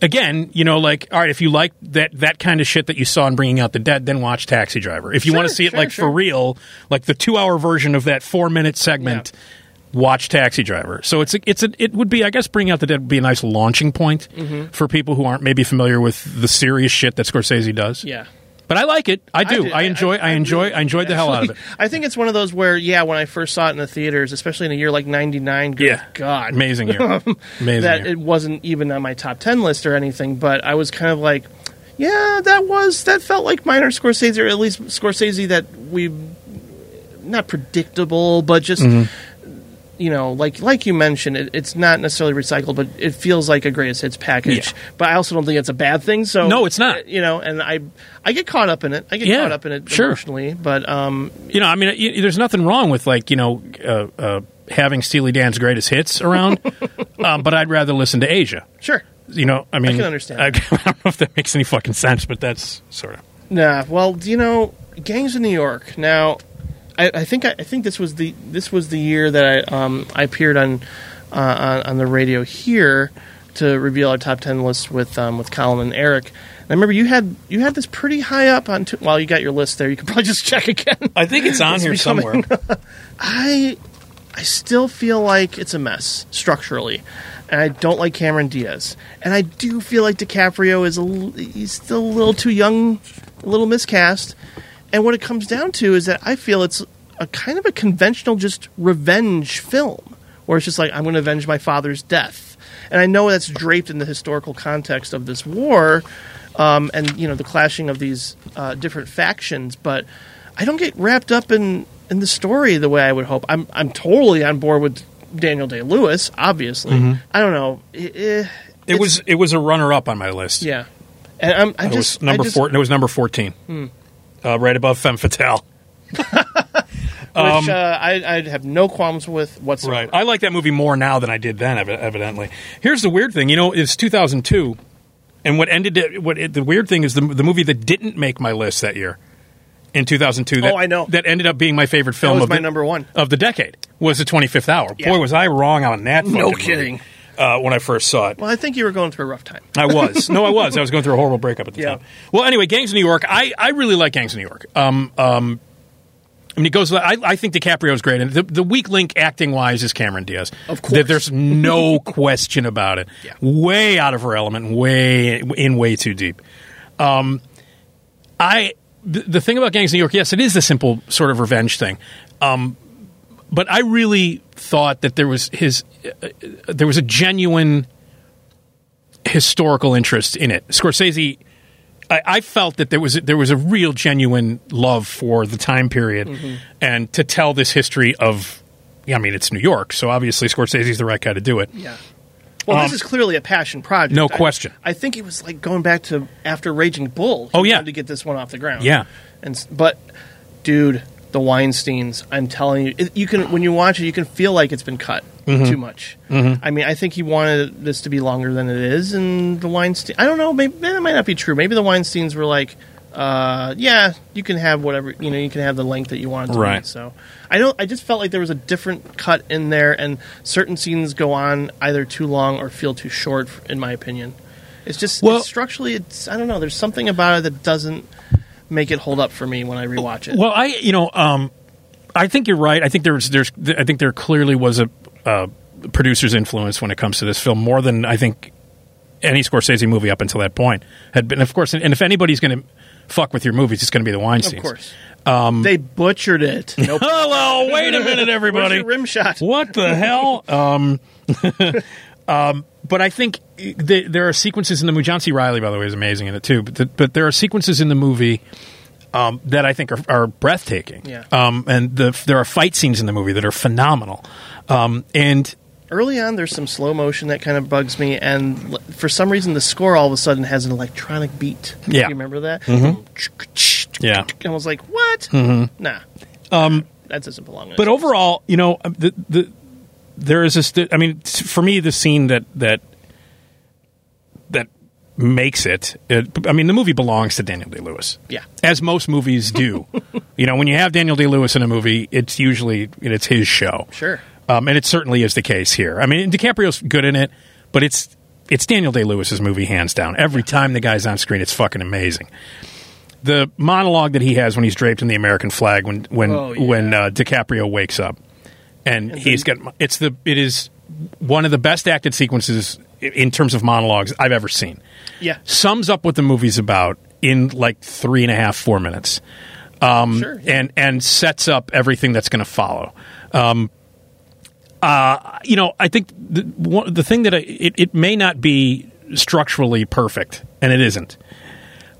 again, you know, like all right, if you like that that kind of shit that you saw in Bringing Out the Dead, then watch Taxi Driver. If you Sure, want to see it sure, like sure. for real, like the two hour version of that four minute segment. Watch Taxi Driver. So it's a, it's a, it would be I guess Bringing Out the Dead would be a nice launching point Mm-hmm. for people who aren't maybe familiar with the serious shit that Scorsese does. yeah. But I like it. I do. I, did. enjoy. I, enjoy. really I enjoyed the hell out of it. (laughs) I think it's one of those where, yeah, when I first saw it in the theaters, especially in a year like '99, good Yeah. God, Amazing year. (laughs) Amazing that year. it wasn't even on my top ten list or anything. But I was kind of like, yeah, that was that felt like minor Scorsese, or at least Scorsese that we not predictable, but just. Mm-hmm. You know, like like you mentioned, it, it's not necessarily recycled, but it feels like a greatest hits package. Yeah. But I also don't think it's a bad thing. So No, it's not. You know, and I I get caught up in it. I get Yeah, caught up in it sure. emotionally. But um, you know, I mean, there's nothing wrong with like you know uh, uh, having Steely Dan's greatest hits around, (laughs) um, but I'd rather listen to Asia. sure, You know, I mean, I can understand I, (laughs) I don't know if that makes any fucking sense, but that's sort of Nah, well, do you know, Gangs of New York. Now, I, I think I, I think this was the this was the year that I um, I appeared on, uh, on on the radio here to reveal our top ten list with um, with Colin and Eric. And I remember you had you had this pretty high up on. T- well, you got your list there. You can (laughs) probably just check again. I think it's on It's here becoming- somewhere. (laughs) I I still feel like it's a mess structurally, and I don't like Cameron Diaz, and I do feel like DiCaprio is a he's still a little too young, a little miscast, and what it comes down to is that I feel it's a kind of a conventional just revenge film, where it's just like I'm going to avenge my father's death, and I know that's draped in the historical context of this war, um, and you know the clashing of these uh, different factions, but I don't get wrapped up in in the story the way I would hope. I'm I'm totally on board with Daniel Day Lewis. Obviously, I don't know. Eh, eh, It was it was a runner up on my list. yeah, and I'm I it just was number I just, Hmm. four. It was number fourteen, uh, right above Femme Fatale. (laughs) which uh, I, I'd have no qualms with whatsoever. Right. I like that movie more now than I did then. evi- Evidently. Here's the weird thing. You know, it's 2002, and what ended it. What it, the weird thing is the the movie that didn't make my list that year in 2002. That, Oh, I know. That ended up being my favorite film. that was of my the, number one. of the decade. Was the 25th Hour. Yeah. Boy, was I wrong on that. No kidding. movie, uh, when I first saw it. Well, I think you were going through a rough time. I was. No, I was. (laughs) I was going through a horrible breakup at the Yeah. time. Well, anyway, Gangs of New York. I, I really like Gangs of New York. Um, um, I mean, it goes. I, I think DiCaprio's great, and the, the weak link acting wise is Cameron Diaz. Of course. there's no (laughs) question about it. Yeah. Way out of her element, way in way too deep. Um, I the, the thing about Gangs of New York, yes, it is a simple sort of revenge thing. Um, but I really thought that there was his uh, there was a genuine historical interest in it. Scorsese, I, I felt that there was there was a real genuine love for the time period, Mm-hmm. and to tell this history of. Yeah, I mean, it's New York, so obviously Scorsese's the right guy to do it. Yeah. Well, this is clearly a passion project. Um, no question. I, think it was like going back to after Raging Bull. He Oh, yeah. to get this one off the ground. Yeah. and but, dude, the Weinstein's. I'm telling you, it, you can when you watch it, you can feel like it's been cut Mm-hmm. too much. I mean, I think he wanted this to be longer than it is, and the Weinstein. I don't know. Maybe that might not be true. Maybe the Weinstein's were like. Uh, yeah, you can have whatever you know. You can have the length that you want to Right. be. So, I don't. I just felt like there was a different cut in there, and certain scenes go on either too long or feel too short, in my opinion. It's just Well- it's structurally. It's I don't know. There's something about it that doesn't make it hold up for me when I rewatch it. Well, I you know, um, I think you're right. I think there's there's I think there clearly was a uh, producer's influence when it comes to this film more than I think any Scorsese movie up until that point had been. Of course, and if anybody's going to fuck with your movies, it's going to be the Weinsteins. of course, they butchered it. Nope. (laughs) Hello, wait a minute, everybody. rim shot? What the hell? Um, (laughs) um, but I think th- there are sequences in the movie. John C. Reilly, by the way, is amazing in it too. But, th- but there are sequences in the movie um, that I think are, are breathtaking. Yeah. Um, and the, there are fight scenes in the movie that are phenomenal. Um, and Early on, there's some slow motion that kind of bugs me, and for some reason, the score all of a sudden has an electronic beat. Yeah. you remember that? yeah. And I was like, "What? Nah, um, that doesn't belong." In But overall, you know, the the there is a. St- I mean, for me, the scene that that that makes it, it. I mean, the movie belongs to Daniel Day Lewis. Yeah. as most movies do. (laughs) you know, when you have Daniel Day Lewis in a movie, it's usually it's his show. Sure. um, and it certainly is the case here. I mean, DiCaprio's good in it, but it's it's Daniel Day Lewis's movie hands down. Every time the guy's on screen, it's fucking amazing. The monologue that he has when he's draped in the American flag when when Oh, yeah. when uh, DiCaprio wakes up, and, he's got it's the it is one of the best acted sequences in terms of monologues I've ever seen. yeah, Sums up what the movie's about in like three and a half four minutes sure. yeah. and and sets up everything that's going to follow. Um, uh, you know, I think the one, the thing that I, it, it may not be structurally perfect, and it isn't.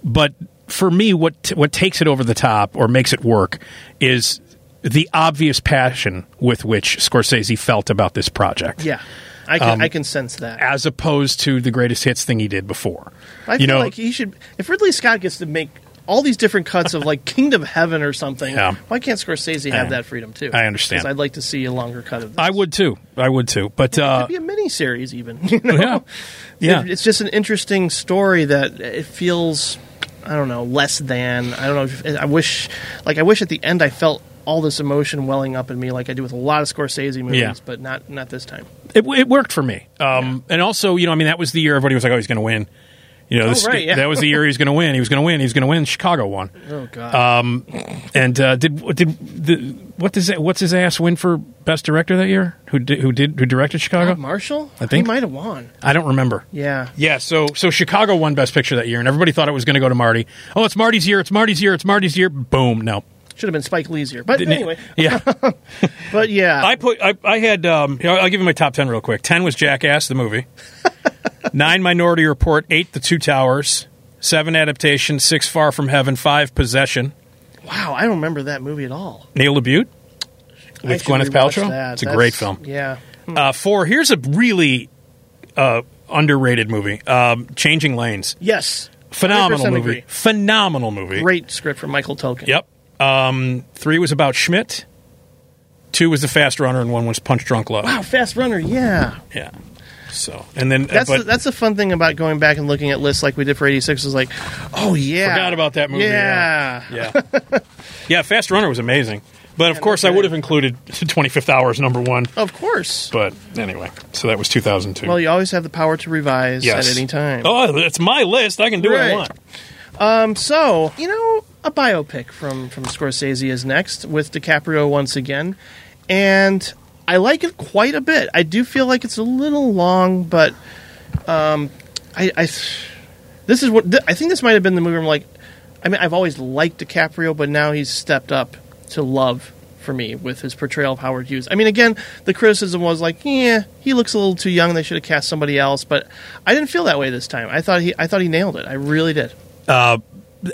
But for me, what what takes it over the top or makes it work is the obvious passion with which Scorsese felt about this project. yeah, I can um, I can sense that. As opposed to the greatest hits thing he did before. I you feel know, like he should. If Ridley Scott gets to make all these different cuts of like Kingdom of Heaven or something, Yeah. why can't Scorsese have that freedom too? I understand. I'd like to see a longer cut of this. I would too. I would too. But uh, Maybe a mini series even. (laughs) You know? yeah, yeah. It- it's just an interesting story that it feels I don't know less than I don't know. if- I wish like I wish at the end I felt all this emotion welling up in me like I do with a lot of Scorsese movies, Yeah. but not not this time. it, it worked for me. Um, And also, you know, I mean, that was the year everybody was like, "Oh, he's going to win." You know, this, Oh, right, yeah. that was the year he was going to win. He was going to win. He was going to win. Chicago won. Oh god. Um, and uh, did did the what does that, what's his ass win for best director that year? Who did who did who directed Chicago? Bob Marshall? I think- he might have won. I don't remember. Yeah. Yeah, so so Chicago won Best Picture that year, and everybody thought it was going to go to Marty. Oh, it's Marty's year. It's Marty's year. It's Marty's year. Boom. No. Should have been Spike Lee's year. But Didn't it- anyway, Yeah. (laughs) but yeah. I put I, I had um, here, I'll give you my top ten real quick. Ten was Jackass the movie. (laughs) Nine Minority Report. Eight The Two Towers. Seven Adaptation. Six Far from Heaven. Five Possession. wow, I don't remember that movie at all. Neil LaBute with Gwyneth Paltrow. that. It's a That's- great film. Yeah. Uh, four. Here's a really uh, underrated movie. Um, Changing Lanes. Yes. Phenomenal movie. agree. Phenomenal movie. Great script from Michael Tolkin. Yep. Um, three was about Schmidt. two was the Fast Runner, and one was Punch Drunk Love. Wow, Fast Runner, yeah. Yeah. So and then That's but the, that's the fun thing about going back and looking at lists like we did for '86. Is like, oh yeah, forgot about that movie. Yeah, Yeah. yeah, Fast Runner was amazing. But of course, I would have included (laughs) 25th Hours number one. of course. But anyway, so that was 2002. Well, you always have the power to revise Yes. at any time. Oh, it's my list. I can do what I want. Um, so you know, a biopic from from Scorsese is next with DiCaprio once again, and I like it quite a bit. I do feel like it's a little long, but um, I, I this is what th- I think this might have been the movie. I'm like, I mean, I've always liked DiCaprio, but now he's stepped up to love for me with his portrayal of Howard Hughes. I mean, again, the criticism was like, yeah, he looks a little too young. They should have cast somebody else. But I didn't feel that way this time. I thought he, I thought he nailed it. I really did. Uh,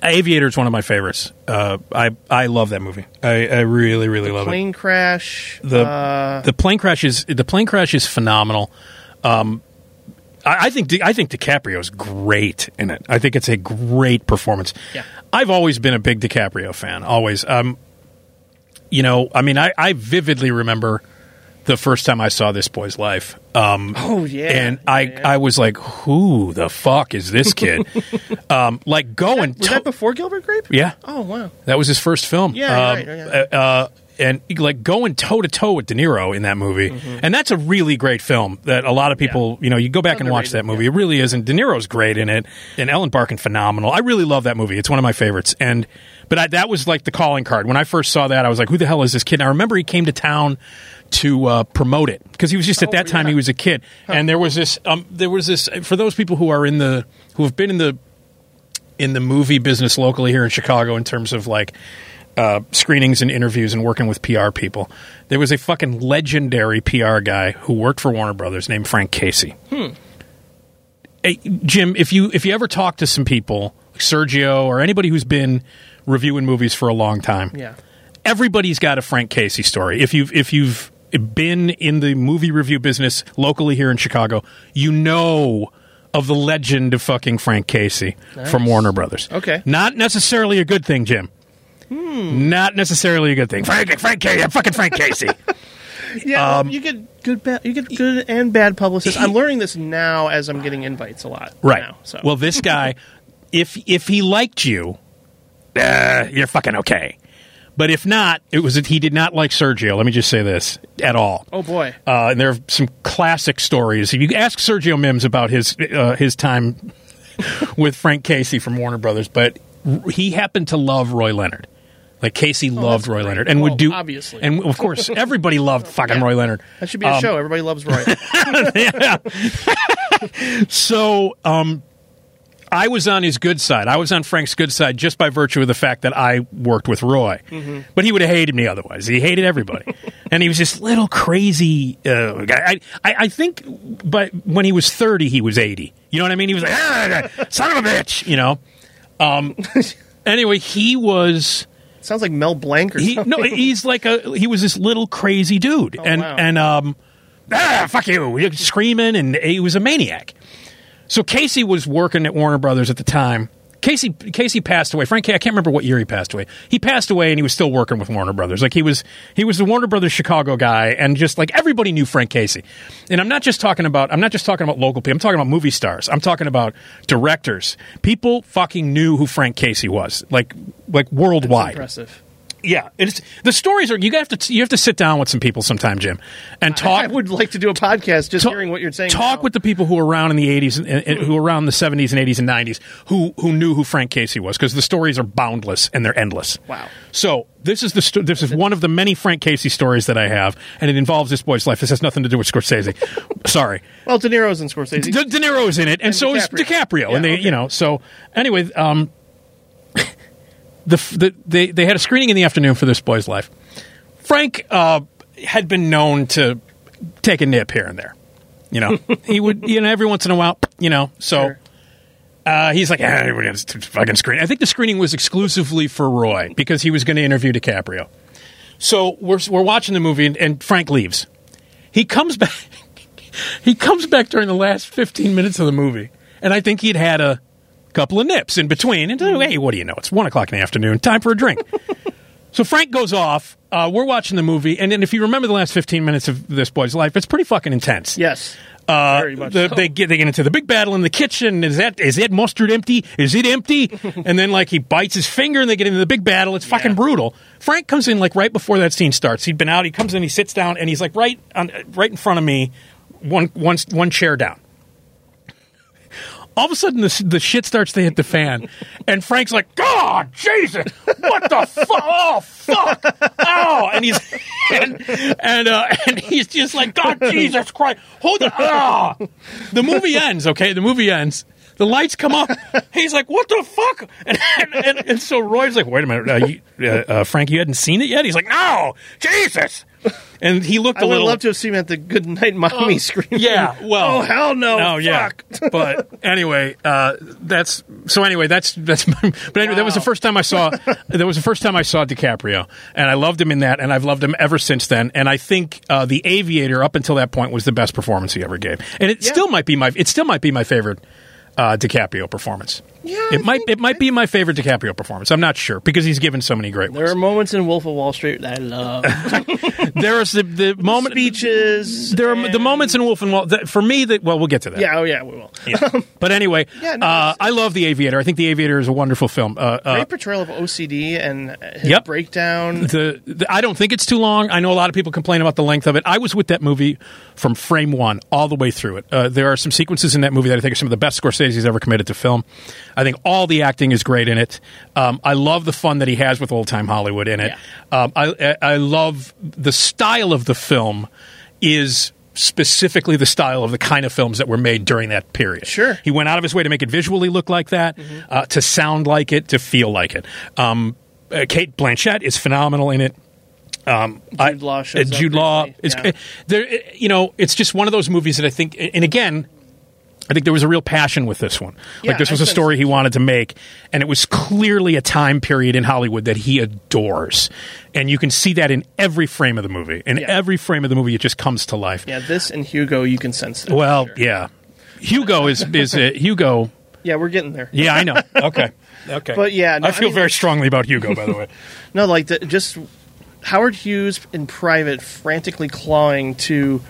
Aviator is one of my favorites. Uh, I I love that movie. I, I really really love it. Plane crash. the uh, the plane crash is the plane crash is phenomenal. Um, I, I think I think DiCaprio is great in it. I think it's a great performance. Yeah. I've always been a big DiCaprio fan. Always. Um, you know, I mean, I, I vividly remember the first time I saw this boy's life. Um, Oh, yeah. and I I was like, who the fuck is this kid? (laughs) um, like going. was to- that before Gilbert Grape? yeah. Oh wow. That was his first film. Yeah, Um, right, yeah. uh, uh, and like going toe to toe with De Niro in that movie, and that's a really great film. That a lot of people, you know, you go back and watch that movie. It really is, and De Niro's great in it, and Ellen Barkin phenomenal. I really love that movie. It's one of my favorites. And but I, that was like the calling card when I first saw that. I was like, who the hell is this kid? And I remember he came to town to uh, promote it because he was just at Oh, that time he was a kid, and there was this. Um, there was this for those people who are in the who have been in the in the movie business locally here in Chicago in terms of like uh, screenings and interviews and working with PR people. There was a fucking legendary PR guy who worked for Warner Brothers named Frank Casey. Hey, Jim, if you if you ever talk to some people, like Sergio or anybody who's been reviewing movies for a long time, Yeah. everybody's got a Frank Casey story. If you've if you've been in the movie review business locally here in Chicago, you know of the legend of fucking Frank Casey from Warner Brothers. Okay. Not necessarily a good thing, Jim. Not necessarily a good thing. Frank Frank Casey, fucking Frank Casey. (laughs) Yeah, well, you get good, bad, you get good and bad publicists. I'm learning this now as I'm getting invites a lot. right. Now, so Well, this guy, (laughs) if if he liked you, uh, you're fucking okay. But if not, it was he did not like Sergio. Let me just say this at all. oh boy, Uh, and there are some classic stories. If you ask Sergio Mims about his uh, his time (laughs) with Frank Casey from Warner Brothers, but he happened to love Roy Leonard. Like Casey loved Oh, that's Roy great. Leonard and Well, would do obviously. and of course (laughs) everybody loved fucking Yeah. Roy Leonard. that should be a Um, show. Everybody loves Roy. (laughs) (laughs) So, um, I was on his good side. I was on Frank's good side just by virtue of the fact that I worked with Roy. Mm-hmm. But he would have hated me otherwise. He hated everybody, and he was this little crazy uh, guy. I, I, I think, but when he was thirty, he was eighty. You know what I mean? He was like, ah, "Son of a bitch," you know. Um, anyway, he was. Sounds like Mel Blanc or He, something. no, he's like a he was this little crazy dude, and Oh, wow. and um, ah, fuck you, screaming, and he was a maniac. So Casey was working at Warner Brothers at the time. Casey Casey passed away. Frank, I can't remember what year he passed away. He passed away, and he was still working with Warner Brothers. Like he was he was the Warner Brothers Chicago guy, and just like everybody knew Frank Casey. And I'm not just talking about I'm not just talking about local people. I'm talking about movie stars. I'm talking about directors. People fucking knew who Frank Casey was, like like worldwide. Impressive. Yeah, it's the stories are. You have to you have to sit down with some people sometime, Jim, and talk. I (laughs) would like to do a podcast just talk- hearing what you're saying. Talk now. with the people who were around in the '80s and, and, who were around the '70s and '80s and '90s who who knew who Frank Casey was because the stories are boundless and they're endless. Wow. So this is the sto- this is one of the many Frank Casey stories that I have, and it involves this boy's life. This has nothing to do with Scorsese. (laughs) Sorry. Well, De Niro's in Scorsese. De, De Niro is in it, and, And so is DiCaprio. DiCaprio, Yeah, and they, okay. you know, so anyway, um, the, the they they had a screening in the afternoon for this boy's life. Frank uh, had been known to take a nip here and there. You know, (laughs) he would, you know, every once in a while, you know, so. Sure. Uh, he's like, ah, we're gonna fucking screen. I think the screening was exclusively for Roy because he was going to interview DiCaprio. So we're we're watching the movie, and, and Frank leaves. He comes back. (laughs) he comes back during the last fifteen minutes of the movie, and I think he'd had a couple of nips in between. And hey, what do you know? It's one o'clock in the afternoon. Time for a drink. (laughs) so Frank goes off, uh, we're watching the movie, and then if you remember the last 15 minutes of this boy's life, it's pretty fucking intense. Yes. Uh, Very much the- so. they get they get into the big battle in the kitchen. Is that is that mustard empty? Is it empty? (laughs) and then like he bites his finger, and they get into the big battle. It's fucking brutal. Frank comes in like right before that scene starts. He'd been out. He comes in. He sits down, and he's like right on right in front of me, one one one chair down. All of a sudden, the, the shit starts to hit the fan, and Frank's like, "God, Jesus, what the fuck? Oh, fuck! Oh!" And he's and and, uh, and he's just like, "God, Jesus Christ! Hold on!" Ah! The movie ends. Okay, the movie ends. The lights come up. He's like, "What the fuck?" And and, and, and so Roy's like, "Wait a minute, uh, you, uh, uh, Frank, you hadn't seen it yet?" He's like, "No, Jesus!" (laughs) And he looked I a would little. love to have seen him at the Good Night Mommy screen. Yeah, (laughs) well, oh hell no, no, yeah. (laughs) But anyway, uh, that's so. Anyway, that's that's. My, but anyway, that was the first time I saw. that was the first time I saw DiCaprio, and I loved him in that, and I've loved him ever since then. And I think uh, the Aviator, up until that point, was the best performance he ever gave, and it still might be my. It still might be my favorite. Uh, DiCaprio performance. Yeah, it might it might be my favorite DiCaprio performance. I'm not sure because he's given so many great ones. There are moments in Wolf of Wall Street that I love. (laughs) there is the, the moment speeches. There are the moments in Wolf and Wall that, for me that well we'll get to that. Yeah, oh yeah, we will. Yeah. (laughs) but anyway, Yeah, no, uh, I love The Aviator. I think The Aviator is a wonderful film. Uh, uh, Great portrayal of OCD and his Yep. breakdown. the, the I don't think it's too long. I know a lot of people complain about the length of it. I was with that movie from frame one all the way through it. Uh, there are some sequences in that movie that I think are some of the best Scorsese's ever committed to film. I think all the acting is great in it. Um, I love the fun that he has with old time Hollywood in it. Um, I, I I love the style of the film is specifically the style of the kind of films that were made during that period. Sure. He went out of his way to make it visually look like that, uh, to sound like it, to feel like it. Um, uh, Cate Blanchett is phenomenal in it. Um, Jude Law shows uh, Jude Law. It's yeah. there. You know, it's just one of those movies that I think. And again, I think there was a real passion with this one. Yeah, like this was a sense story he wanted to make, and it was clearly a time period in Hollywood that he adores, and you can see that in every frame of the movie. In every frame of the movie, it just comes to life. Yeah, this and Hugo, you can sense it. Well, yeah. Hugo is is uh, Hugo. Yeah, we're getting there. Yeah, I know. (laughs) Okay, okay. But yeah, no, I feel I mean- very strongly about Hugo. By the way, (laughs) No, like the, just Howard Hughes in private, frantically clawing to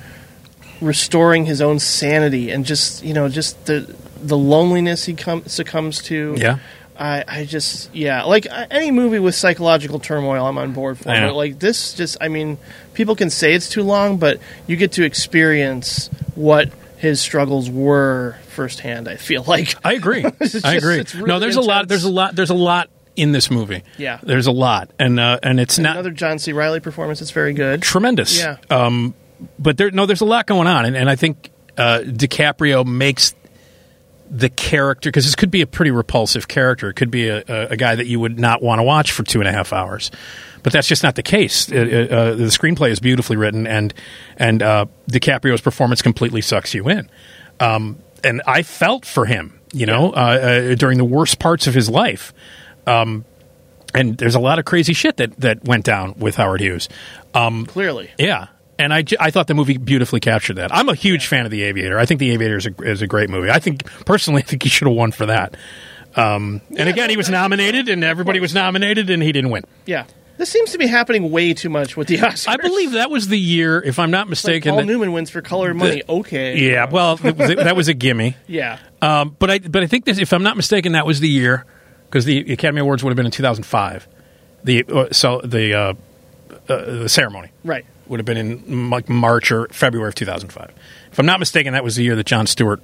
restoring his own sanity, and just you know, just the the loneliness he com- succumbs to. Yeah. I, I just yeah like any movie with psychological turmoil I'm on board for but like this just I mean people can say it's too long but you get to experience what his struggles were firsthand I feel like I agree. (laughs) It's I just- agree. it's no, really there's a lot. There's a lot. There's a lot in this movie. Yeah. there's a lot, and uh, and it's not another John C Reilly performance it's very good tremendous. Yeah. Um, but there, no, there's a lot going on, and, and I think uh, DiCaprio makes the character because this could be a pretty repulsive character. It could be a, a, a guy that you would not want to watch for two and a half hours. But that's just not the case. Uh, uh, the screenplay is beautifully written, and and uh, DiCaprio's performance completely sucks you in. Um, and I felt for him, you know, uh, uh, during the worst parts of his life. Um, and there's a lot of crazy shit that, that went down with Howard Hughes. Um, clearly. yeah. And I, I thought the movie beautifully captured that. I'm a huge fan of The Aviator. I think The Aviator is a, is a great movie. I think, personally, I think he should have won for that. Um, and again, he was nominated, and everybody was nominated, and he didn't win. Yeah. This seems to be happening way too much with the Oscars. I believe that was the year, if I'm not Like mistaken. Paul that- Newman wins for Color Money. okay. yeah, well, that was, that was a gimme. Yeah. Um, but I but I think this, if I'm not mistaken, that was the year because the Academy Awards would have been in 2005. The uh, so the uh, uh, the ceremony Right. Would have been in like March or February of 2005. If I'm not mistaken, that was the year that Jon Stewart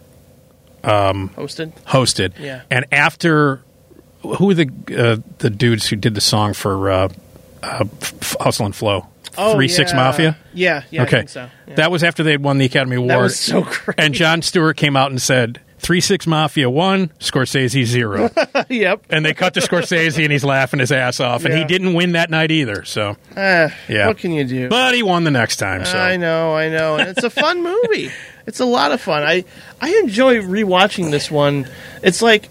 um, Hosted. hosted. Yeah. And after who were the uh, the dudes who did the song for uh, uh, Hustle and Flow? Oh, Three Six yeah. Mafia. Yeah, yeah, I okay. think so. Yeah. That was after they had won the Academy Award. was so (laughs) great. And Jon Stewart came out and said, Three Six Mafia one, Scorsese zero. (laughs) yep. and they cut to Scorsese and he's laughing his ass off. And he didn't win that night either. So Eh, Yeah. What can you do? But he won the next time. So I know, I know. And it's a fun movie. (laughs) It's a lot of fun. I I enjoy rewatching this one. It's like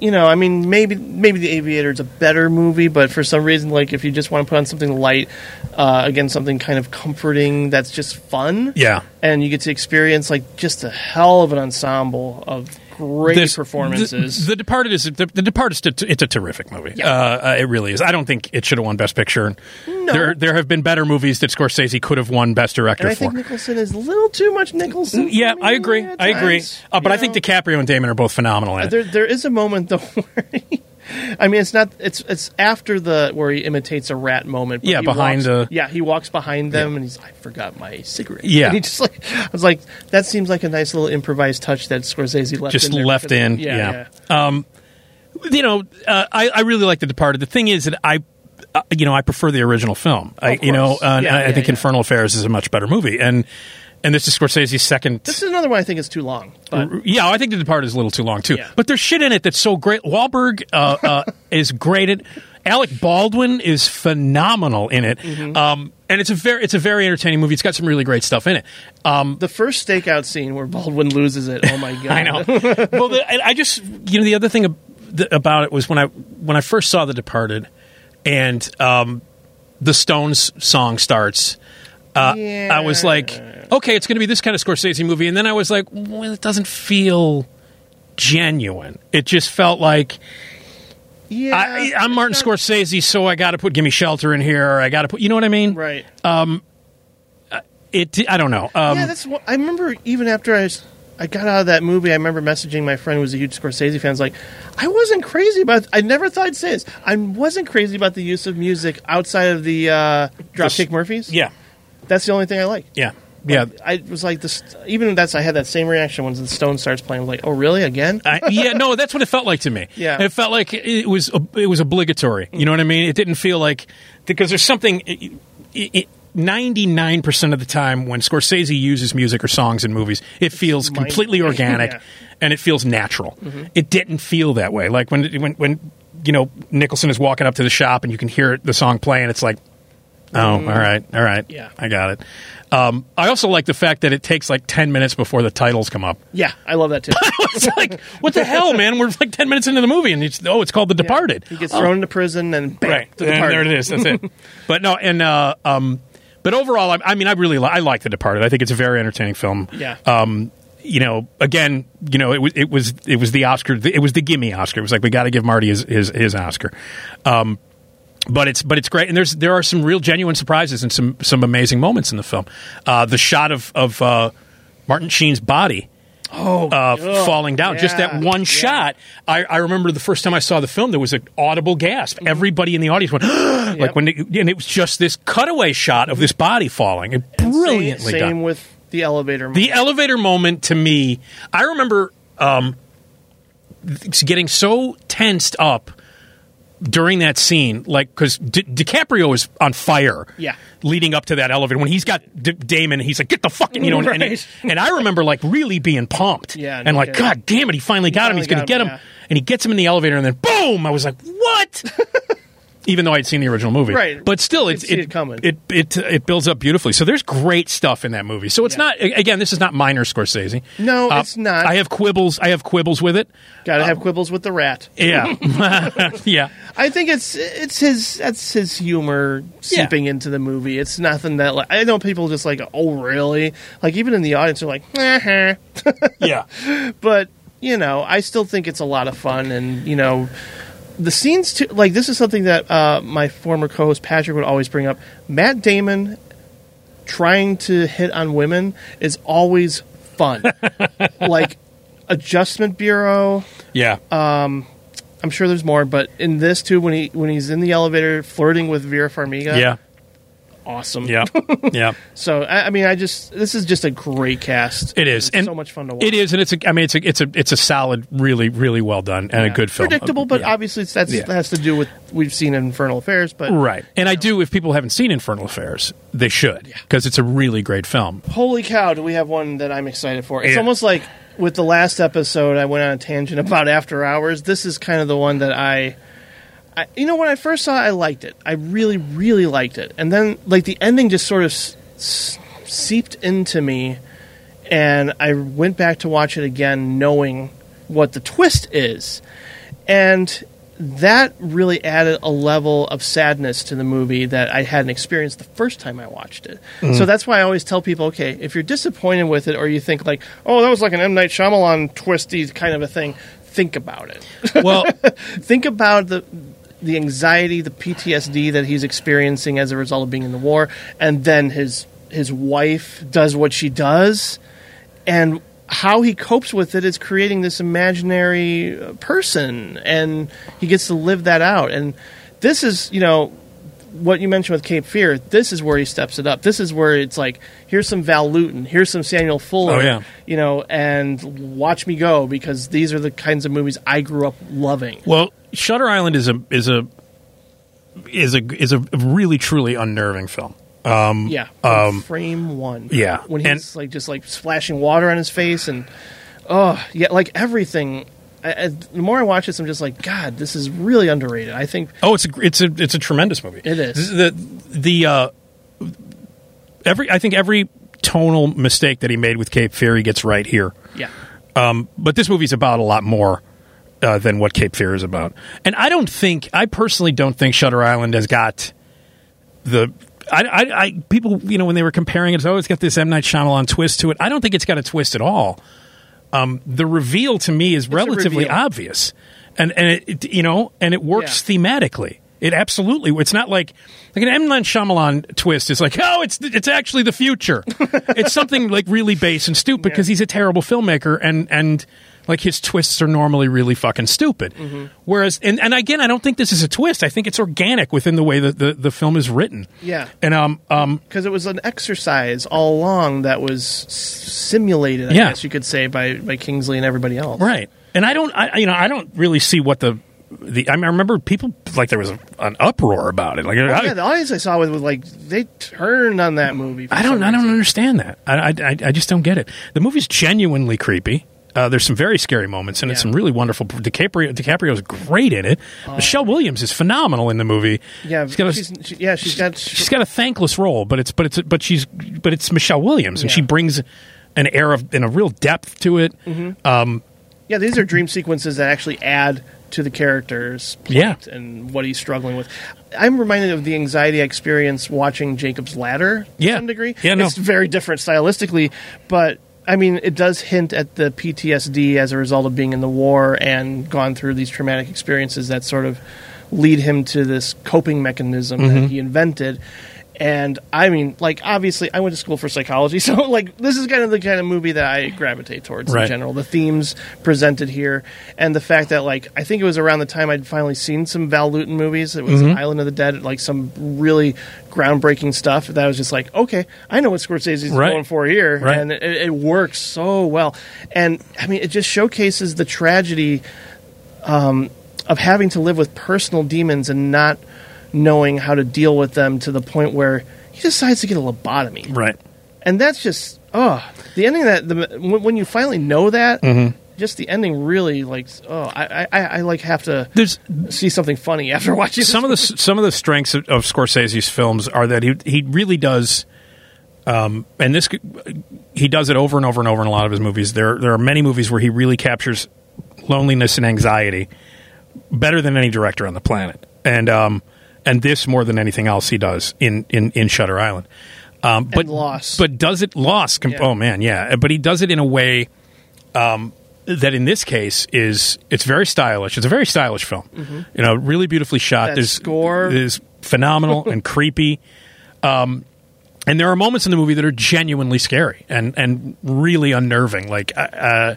you know, I mean, maybe maybe The Aviator is a better movie, but for some reason, like if you just want to put on something light, uh, again, something kind of comforting that's just fun, Yeah. and you get to experience like just a hell of an ensemble of great This- performances. The, the Departed is the, the Departed. It's a terrific movie. Uh, uh, it really is. I don't think it should have won Best Picture. There, there have been better movies that Scorsese could have won Best Director and I for. think Nicholson is a little too much Nicholson. yeah, for me I agree. I agree. Uh, but you I think know? DiCaprio and Damon are both phenomenal there there is a moment though (laughs) where he, I mean it's not it's it's after the where he imitates a rat moment. but Yeah, behind walks, the- yeah he walks behind them Yeah. and he's I forgot my cigarette. Yeah. and he just like I was like that seems like a nice little improvised touch that Scorsese left Just in left in. Yeah, Yeah. Um, you know, uh, I, I really like The Departed. The thing is that I, uh, you know, I prefer the original film. I, you know, uh, Yeah, I, I yeah, think yeah. Infernal Affairs is a much better movie, and and this is Scorsese's second. This is another one I think is too long. But yeah, I think The Departed is a little too long too. Yeah. But there's shit in it that's so great. Wahlberg uh, uh, (laughs) is great at. Alec Baldwin is phenomenal in it, Mm-hmm. um, and it's a very it's a very entertaining movie. It's got some really great stuff in it. Um, the first stakeout scene where Baldwin loses it. Oh my god! (laughs) I know. well, the, I I just you know the other thing about it was when I when I first saw The Departed, and um, the Stones song starts. Uh, I was like, okay, it's going to be this kind of Scorsese movie, and then I was like, well, it doesn't feel genuine. It just felt like yeah, I, I'm Martin not- Scorsese, so I got to put "Give Me Shelter" in here. Or I got to put, you know what I mean? Right. It. I don't know. Um, yeah, that's what I remember. Even after I, I got out of that movie, I remember messaging my friend who was a huge Scorsese fan. I was like, I wasn't crazy about. I never thought I'd say this. I wasn't crazy about the use of music outside of the uh, Dropkick Murphys. yeah. that's the only thing I like. Yeah. Yeah. I was like this. Even that's I had that same reaction when the Stone starts playing. I'm like, oh really again? I, yeah, no, that's what it felt like to me. (laughs) Yeah. it felt like it was it was obligatory. You know what I mean? It didn't feel like because there's something. Ninety nine percent of the time, when Scorsese uses music or songs in movies, it feels completely (laughs) organic Yeah. Mm-hmm. and it feels natural. It didn't feel that way. Like when when when you know Nicholson is walking up to the shop and you can hear the song playing. It's like, oh, all right, all right, Mm-hmm. Yeah. I got it. Um, I also like the fact that it takes like ten minutes before the titles come up. yeah, I love that too. (laughs) it's like, what the hell, man? We're like 10 minutes into the movie, and it's, oh, it's called The Departed. He gets thrown into prison and bam, Right. The And there it is. That's it. (laughs) but no, and, uh, um, but overall, I, I mean, I really li- I like The Departed. I think it's a very entertaining film. Yeah. Um, you know, again, you know, it was it was it was the Oscar. It was the gimme Oscar. It was like we got to give Marty his his, his Oscar. Um, but it's but it's great, and there's there are some real genuine surprises and some some amazing moments in the film. Uh, the shot of of uh, Martin Sheen's body Oh, uh, ugh, falling down. Just that one yeah. shot. I, I remember the first time I saw the film, there was an audible gasp. Everybody in the audience went, (gasps) like Mm-hmm. Yep. when, it, and it was just this cutaway shot of this body falling. It And brilliantly same, same done. with the elevator. The elevator moment to me, I remember um, getting so tensed up during that scene, like because Di- DiCaprio is on fire. Yeah. Leading up to that elevator, when he's got D- Damon, he's like, "Get the fucking," you know, and, and, Right. and I remember like really being pumped. Yeah, and no like, kidding. God damn it, he finally got him. finally He's going to get him, him, yeah. and he gets him in the elevator, and then boom! I was like, "What?" (laughs) Even though I'd seen the original movie, Right. But still, it's could it coming. It it it builds up beautifully. So there's great stuff in that movie. So it's Yeah. not again. This is not minor Scorsese. No, Uh, it's not. I have quibbles. I have quibbles with it. Got to have quibbles with the rat. Yeah, (laughs) (laughs) yeah. I think it's it's his that's his humor seeping into the movie. It's nothing that like I know people just like oh really like even in the audience are like (laughs) Yeah. but you know I still think it's a lot of fun and you know the scenes too like this is something that uh, my former co-host Patrick would always bring up. Matt Damon trying to hit on women is always fun. (laughs) like Adjustment Bureau. Yeah. um I'm sure there's more, but in this too, when he when he's in the elevator flirting with Vera Farmiga, yeah. Awesome. Yeah. (laughs) Yeah. So I, I mean, I just this is just a great cast. It is, It's and so much fun to watch. It is, and it's. A, I mean, it's a. It's a. It's a solid, really, really well done, and a good film. Predictable, but Yeah. obviously it's, that's Yeah. that has to do with we've seen Infernal Affairs. But right. And I do. If people haven't seen Infernal Affairs, they should because it's a really great film. holy cow, do we have one that I'm excited for? It's Yeah. almost like with the last episode, I went on a tangent (laughs) about After Hours. This is kind of the one that I. I, you know, when I first saw it, I liked it. I really, really liked it. And then, like, the ending just sort of s- s- seeped into me, and I went back to watch it again, knowing what the twist is. And that really added a level of sadness to the movie that I hadn't experienced the first time I watched it. Mm-hmm. So that's why I always tell people, okay, if you're disappointed with it, or you think like, oh, that was like an M Night Shyamalan twisty kind of a thing, think about it. Well, (laughs) think about the the anxiety, the PTSD that he's experiencing as a result of being in the war, and then his his wife does what she does, and how he copes with it is creating this imaginary uh, person, and he gets to live that out. And this is, you know, what you mentioned with Cape Fear. This is where he steps it up. This is where it's like, here's some Val Lewton, here's some Samuel Fuller, Oh, yeah. you know, and watch me go because these are the kinds of movies I grew up loving. Well, Shutter Island is a is a is a is a really truly unnerving film. Um, Yeah, from frame one. yeah, when and- he's like just like splashing water on his face, and oh yeah, like everything. I, I, the more I watch this, I'm just like, God, this is really underrated. I think Oh, it's a it's a it's a tremendous movie. It is. the the uh, every I think every tonal mistake that he made with Cape Fear he gets right here. yeah, Um, but this movie's about a lot more uh, than what Cape Fear is about. And I don't think, I personally don't think Shutter Island has got the. I, I, I people, you know, when they were comparing it, oh, it's got this M Night Shyamalan twist to it. I don't think it's got a twist at all. Um, the reveal to me is relatively obvious, and and it, it you know, and it works thematically. It absolutely. It's not like like an M Night Shyamalan twist. is like, oh, it's it's actually the future. (laughs) it's something like really base and stupid because he's a terrible filmmaker, and and like his twists are normally really fucking stupid. Mm-hmm. Whereas, and and again, I don't think this is a twist. I think it's organic within the way that the, the film is written. Yeah. and um um because it was an exercise all along that was simulated. I Yeah. guess you could say by by Kingsley and everybody else. Right. And I don't, I, you know, I don't really see what the, the. I, mean, I remember people like there was a, an uproar about it. Like, Oh, I, yeah, the audience I saw was, was like they turned on that movie. I don't, I don't understand that. I, I, I I just don't get it. The movie's genuinely creepy. Uh, there's some very scary moments, and it's some really wonderful. DiCaprio, DiCaprio's great in it. Michelle Williams is phenomenal in the movie. Yeah, she's got a, she's, she, yeah, she's got. she's got a thankless role, but it's but it's but she's but it's Michelle Williams, and Yeah. she brings an air of and a real depth to it. Mm-hmm. Um, yeah, these are dream sequences that actually add to the character's plot Yeah. and what he's struggling with. I'm reminded of the anxiety I experienced watching Jacob's Ladder to Yeah. some degree. Yeah, no. It's very different stylistically, but I mean, it does hint at the PTSD as a result of being in the war and gone through these traumatic experiences that sort of lead him to this coping mechanism Mm-hmm. that he invented. And I mean, like, obviously, I went to school for psychology, (laughs) so like, this is kind of the kind of movie that I gravitate towards Right. in general. The themes presented here, and the fact that, like, I think it was around the time I'd finally seen some Val Lewton movies. It was Mm-hmm. Island of the Dead, like some really groundbreaking stuff. That I was just like, okay, I know what Scorsese's Right. going for here, Right. and it, it works so well. And I mean, it just showcases the tragedy um, of having to live with personal demons and not knowing how to deal with them to the point where he decides to get a lobotomy right. and that's just oh the ending that the when, when you finally know that just the ending really like oh I, I I like have to There's see something funny after (laughs) watching some of the some of the strengths of, of Scorsese's films are that he he really does, um, and this he does it over and over and over in a lot of his movies. There there are many movies where he really captures loneliness and anxiety better than any director on the planet, and um, and this more than anything else he does in in, in Shutter Island. Um, but Lost. but does it lost? Com- Yeah. Oh man, yeah. But he does it in a way um, that in this case is it's very stylish. It's a very stylish film. You know, really beautifully shot. Mm-hmm. That There's score. is phenomenal and (laughs) creepy. Um, and there are moments in the movie that are genuinely scary and and really unnerving. Like uh,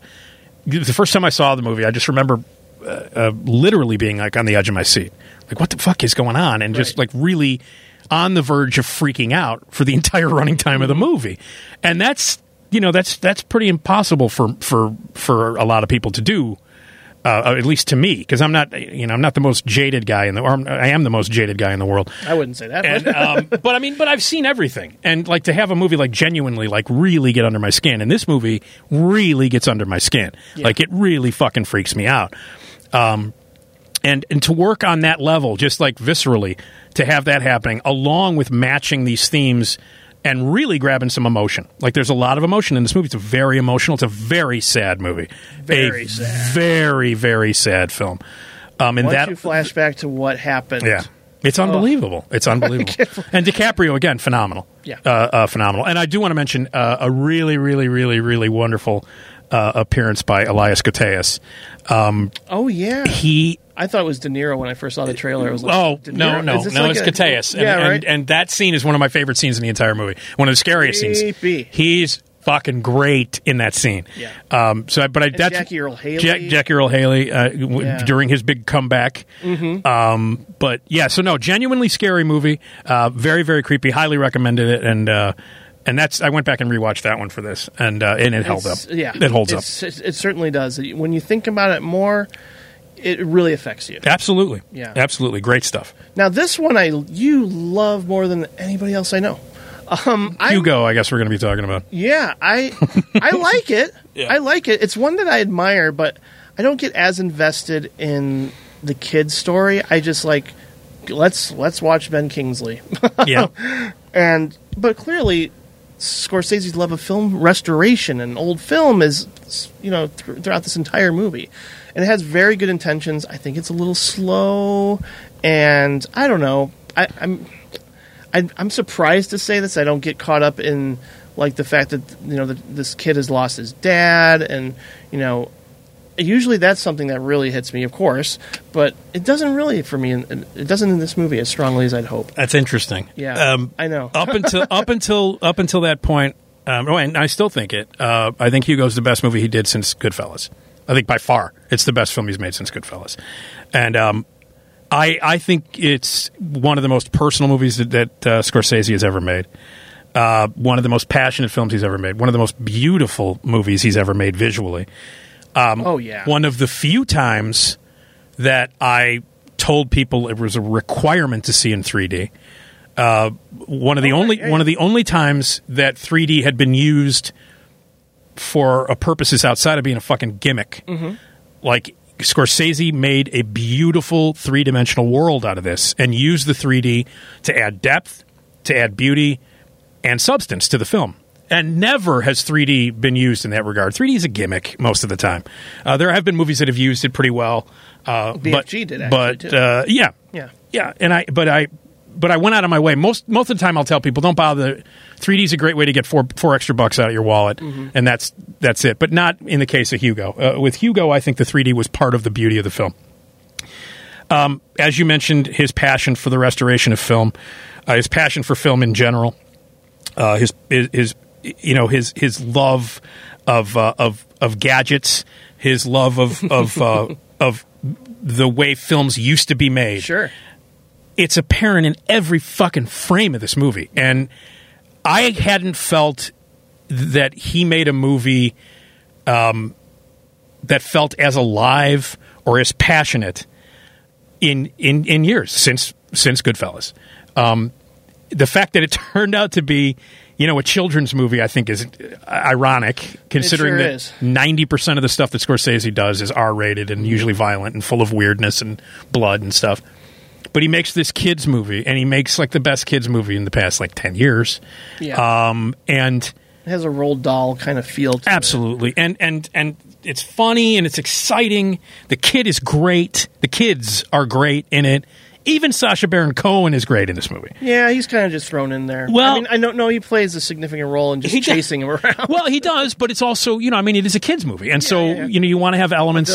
the first time I saw the movie, I just remember uh, uh, literally being like on the edge of my seat, like what the fuck is going on, and just like really on the verge of freaking out for the (laughs) entire running time of the movie. And that's you know that's that's pretty impossible for for for a lot of people to do. Uh, at least to me, because I'm not, you know, I'm not the most jaded guy in the, or I'm- I am the most jaded guy in the world. I wouldn't say that And, but (laughs) um, but I mean, but I've seen everything, and like to have a movie like genuinely like really get under my skin, and this movie really gets under my skin. Like it really fucking freaks me out. Um, and and to work on that level, just like viscerally, to have that happening, along with matching these themes and really grabbing some emotion. Like there's a lot of emotion in this movie. It's a very emotional. It's a very sad movie. Very a sad. Very very sad film. Um, and Once that you flash back to what happened. yeah, it's unbelievable. It's (laughs) unbelievable. and DiCaprio again, phenomenal. Yeah. uh, uh, phenomenal. And I do want to mention uh, a really, really, really, really wonderful uh, appearance by Elias Koteas. Um, Oh yeah. he I thought it was De Niro when I first saw the trailer. I was like, Oh no, no, no! like it's a- Koteas, and, Yeah, and, right. and that scene is one of my favorite scenes in the entire movie. One of the scariest Creepy. scenes. He's fucking great in that scene. Yeah. Um. So, I- but I that's Jackie Earle Haley. Jack, Jackie Earle Haley uh, w- Yeah. during his big comeback. Mm-hmm. Um. But yeah, so no, genuinely scary movie. Uh, very, very creepy. Highly recommended it, and uh, and that's I went back and rewatched that one for this, and uh, and it held up. Yeah, it holds up. It's- It, it certainly does. When you think about it more, it really affects you. Absolutely. Yeah. Absolutely. Great stuff. Now, this one I you love more than anybody else I know. Um, I, Hugo, I guess we're going to be talking about. Yeah, I (laughs) I like it. Yeah. I like it. It's one that I admire, but I don't get as invested in the kid's story. I just like let's let's watch Ben Kingsley. (laughs) Yeah. and but clearly Scorsese's love of film restoration and old film is you know th- throughout this entire movie, and it has very good intentions. I think it's a little slow, and I don't know. I, I'm I, I'm surprised to say this. I don't get caught up in like the fact that you know that this kid has lost his dad, and you know, usually that's something that really hits me, of course. But it doesn't really for me. and It doesn't in this movie as strongly as I'd hope. That's interesting. Yeah, Um, I know. (laughs) up until up until up until that point, um, oh, and I still think it. Uh, I think Hugo's the best movie he did since Goodfellas. I think by far it's the best film he's made since Goodfellas, and um, I I think it's one of the most personal movies that, that uh, Scorsese has ever made. Uh, one of the most passionate films he's ever made. One of the most beautiful movies he's ever made visually. Um, Oh, yeah. One of the few times that I told people it was a requirement to see in 3D. Uh, one of the only one of the only times that 3D had been used for a purposes outside of being a fucking gimmick. Like Scorsese made a beautiful three dimensional world out of this and used the 3D to add depth, to add beauty, and substance to the film. And never has 3D been used in that regard. 3D is a gimmick most of the time. Uh, there have been movies that have used it pretty well. Uh, but, BFG did actually, but uh, yeah, Yeah. yeah. And I, but I, but I went out of my way. Most most of the time, I'll tell people don't bother. 3D is a great way to get four four extra bucks out of your wallet, Mm-hmm. and that's that's it. But not in the case of Hugo. Uh, with Hugo, I think the 3D was part of the beauty of the film. Um, as you mentioned, his passion for the restoration of film, uh, his passion for film in general, uh, his, his his you know his his love of uh, of of gadgets, his love of of uh, (laughs) of the way films used to be made. Sure. It's apparent in every fucking frame of this movie, and I hadn't felt that he made a movie um, that felt as alive or as passionate in in in years since since Goodfellas. Um, the fact that it (laughs) turned out to be, you know, a children's movie, I think is ironic, considering sure that ninety percent of the stuff that Scorsese does is R rated and usually violent and full of weirdness and blood and stuff. But he makes this kids movie, and he makes like the best kids movie in the past like ten years. Yeah. Um, and it has a Roald Dahl kind of feel. To it. Absolutely, and and and it's funny and it's exciting. The kid is great. The kids are great in it. Even Sacha Baron Cohen is great in this movie. Yeah, he's kind of just thrown in there. Well- I mean, I don't know. He plays a significant role in just He does. chasing him around. Well, he does, but it's also you know I mean it is a kids movie, and so yeah, yeah. you know you want to have elements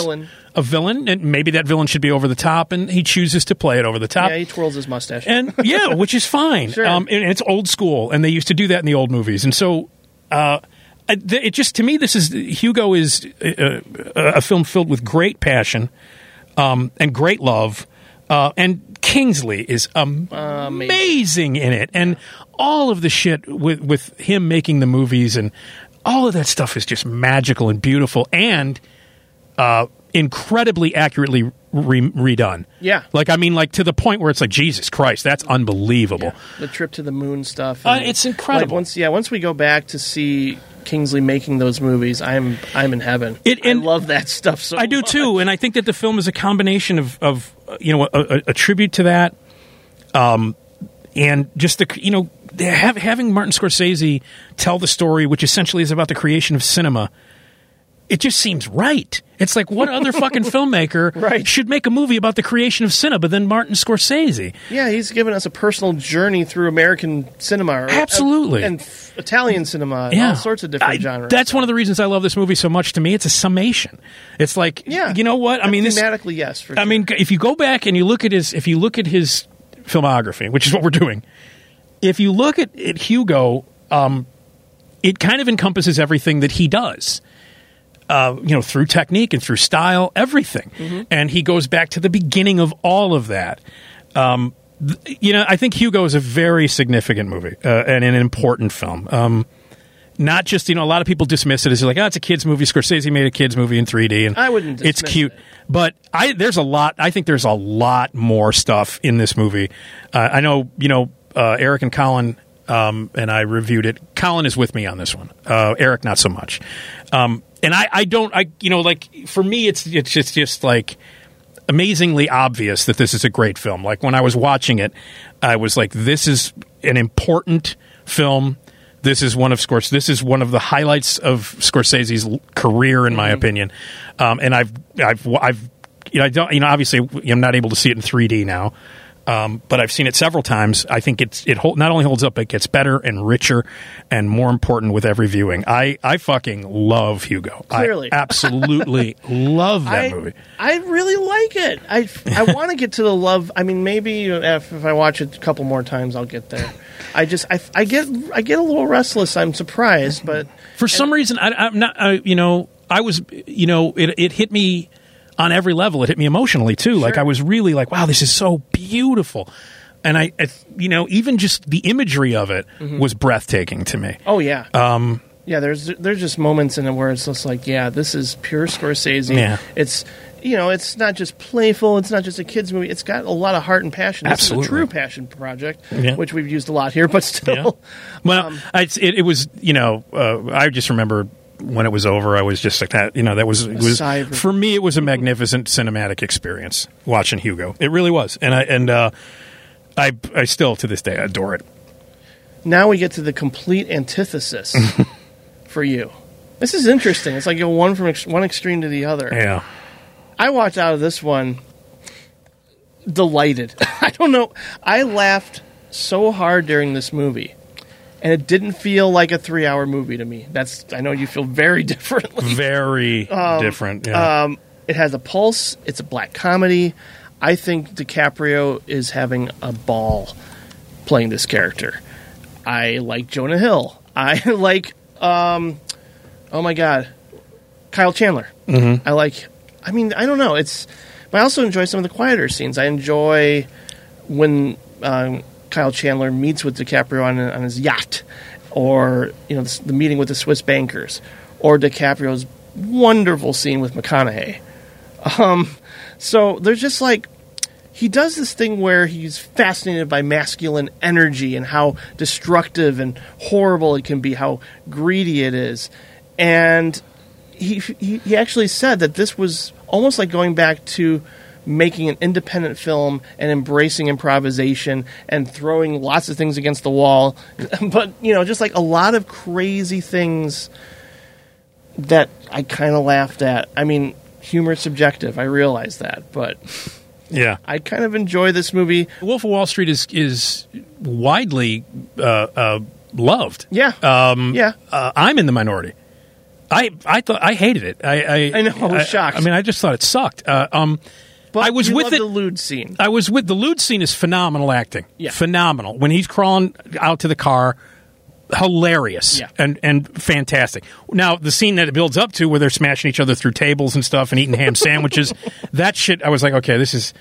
of villain, and maybe that villain should be over the top, and he chooses to play it over the top. yeah, he twirls his mustache. and yeah, (laughs) which is fine. Sure. Um, and it's old school, and they used to do that in the old movies. And so, uh, it just to me, this is Hugo is uh, a film filled with great passion um, and great love, uh, and Kingsley is amazing in it, and all of the shit with with him making the movies and all of that stuff is just magical and beautiful and uh, incredibly accurately re- redone. Yeah. Like I mean, like to the point where it's like Jesus Christ, that's unbelievable. the trip to the moon stuff. Uh, it's incredible. Like once, yeah, once we go back to see Kingsley making those movies, I'm I'm in heaven. It- I love that stuff so. I do much. too, and I think that the film is a combination of, of uh, you know, a, a, a tribute to that, um, and just the you know have, having Martin Scorsese tell the story, which essentially is about the creation of cinema, it just seems right. It's like what other fucking (laughs) filmmaker Right. should make a movie about the creation of cinema than Martin Scorsese? Yeah, he's given us a personal journey through American cinema, or- Absolutely. and Italian cinema, Yeah, all sorts of different I- genres. That's one of the reasons I love this movie so much. To me, it's a summation. It's like, Yeah. you know what? I mean, this, thematically, yes. For I mean, if you go back and you look at his, if you look at his filmography, which is what we're doing, if you look at, at Hugo, um, it kind of encompasses everything that he does. Uh, you know, through technique and through style, everything, Mm-hmm. and he goes back to the beginning of all of that. Um, th- you know, I think Hugo is a very significant movie uh, and an important film. Um, not just you know, a lot of people dismiss it as like, oh, it's a kids movie. Scorsese made a kids movie in 3D, and I wouldn't It's cute, it. but I there's a lot. I think there's a lot more stuff in this movie. Uh, I know you know uh, Eric and Colin. Um, and I reviewed it. Colin is with me on this one. Uh, Eric, not so much. Um, and I, I don't, I, you know, like for me, it's it's just just like amazingly obvious that this is a great film. Like when I was watching it, I was like, "This is an important film. This is one of Scors. This is one of the highlights of Scorsese's career, in my opinion." Um, and I've, I've, I've, you know, I don't, you know, obviously, I'm not able to see it in 3D now. Um, but I've seen it several times. I think it's it hold, not only holds up, it gets better and richer and more important with every viewing. I, I fucking love Hugo. Clearly. I (laughs) absolutely love that I, movie. I really like it. I, I (laughs) want to get to the love. I mean, maybe if, if I watch it a couple more times, I'll get there. I just I, I get I get a little restless. I'm surprised, but For some reason, I, I'm not. I, you know, I was. You know, it it hit me on every level. It hit me emotionally too. Like I was really like, wow, this is so beautiful. And I, I you know, even just the imagery of it was breathtaking to me. oh yeah, um, yeah. There's there's just moments in it where it's just like, yeah, this is pure Scorsese. Yeah. It's you know, it's not just playful. It's not just a kids movie. It's got a lot of heart and passion. This Absolutely. is a true passion project, Yeah. which we've used a lot here, but still. Yeah. Well, it's- it, it was, you know, uh, I just remember when it was over, I was just like that. You know, that was, was for me. It was a magnificent cinematic experience watching Hugo. It really was, and I and uh, I I still to this day adore it. Now we get to the complete antithesis (laughs) for you. This is interesting. It's like you go one from ex- one extreme to the other. Yeah. I walked out of this one delighted. (laughs) I don't know. I laughed so hard during this movie, and it didn't feel like a three-hour movie to me. That's I know you feel very (laughs) differently. Very different. Yeah. Um, it has a pulse. It's a black comedy. I think DiCaprio is having a ball playing this character. I like Jonah Hill. (laughs) I like, um, oh my god, Kyle Chandler. Mm-hmm. I like. I mean, I don't know. It's. But I also enjoy some of the quieter scenes. I enjoy when um, Kyle Chandler meets with DiCaprio on, on his yacht, or you know the, the meeting with the Swiss bankers, or DiCaprio's wonderful scene with McConaughey. Um, so there's just like he does this thing where he's fascinated by masculine energy and how destructive and horrible it can be, how greedy it is, and he he, he actually said that this was almost like going back to making an independent film and embracing improvisation and throwing lots of things against the wall (laughs) but you know just like a lot of crazy things that I kind of laughed at. I mean, humor is subjective. I realize that, but yeah. I kind of enjoy this movie. Wolf of Wall Street is is widely uh, uh, loved. Yeah, Um, yeah. uh, I'm in the minority. I I thought I hated it. I I, I know, I was shocked. I mean, I just thought it sucked. Uh, um, But I was with the lude scene. I was with the lude scene is phenomenal acting. Yeah. phenomenal when he's crawling out to the car. Hilarious Yeah. and and fantastic. Now the scene that it builds up to, where they're smashing each other through tables and stuff and eating ham sandwiches, (laughs) that shit. I was like, okay, this is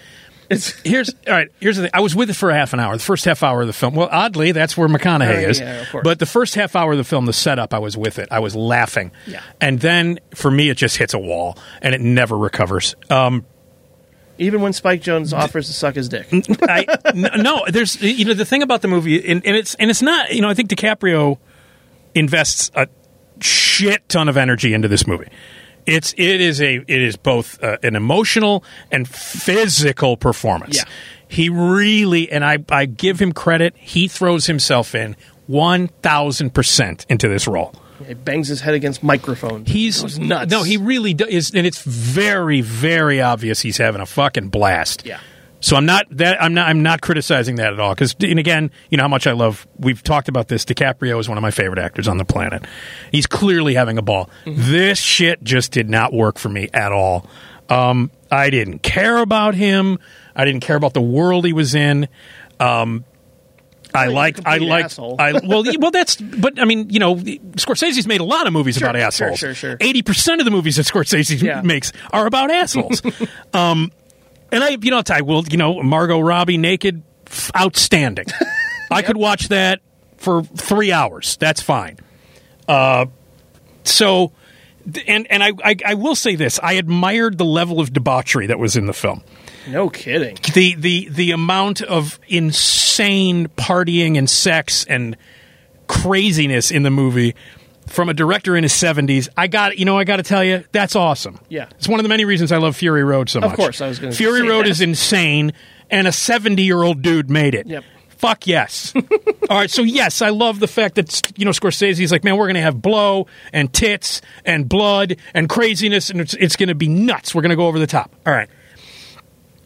It's here's all right. Here's the thing. I was with it for a half an hour. The first half hour of the film. Well, oddly, that's where McConaughey is. yeah, but the first half hour of the film, the setup, I was with it. I was laughing. Yeah. And then for me, it just hits a wall and it never recovers. Um, even when Spike Jonze offers to suck his dick. (laughs) I, no, there's you know the thing about the movie, and, and it's and it's not you know I think DiCaprio invests a shit ton of energy into this movie. It's it is a it is both uh, an emotional and physical performance. Yeah. He really and I I give him credit. He throws himself in one thousand percent into this role. He bangs his head against microphones. He's Goes nuts. No, he really do- is, and it's very, very obvious he's having a fucking blast. Yeah. So I'm not that I'm not I'm not criticizing that at all because and again you know how much I love we've talked about this DiCaprio is one of my favorite actors on the planet he's clearly having a ball this shit just did not work for me at all um, I didn't care about him I didn't care about the world he was in um, I liked I liked. I well well that's but I mean you know Scorsese's made a lot of movies Sure, about assholes sure, sure. sure. eighty percent of the movies that Scorsese Yeah. makes are about assholes (laughs) um, and I, you know, I will, you know, Margot Robbie naked, f- outstanding. (laughs) I could watch that for three hours. That's fine. Uh, so, and and I, I I will say this: I admired the level of debauchery that was in the film. No kidding. The the the amount of insane partying and sex and craziness in the movie from a director in his 70s. I got you know I got to tell you that's awesome. Yeah. It's one of the many reasons I love Fury Road so much. Of course, I was gonna Fury say Road that. is insane and a 70-year-old dude made it. Yep. Fuck yes. (laughs) All right, so yes, I love the fact that you know Scorsese's like, man, we're going to have blow and tits and blood and craziness, and it's, it's going to be nuts. We're going to go over the top. All right,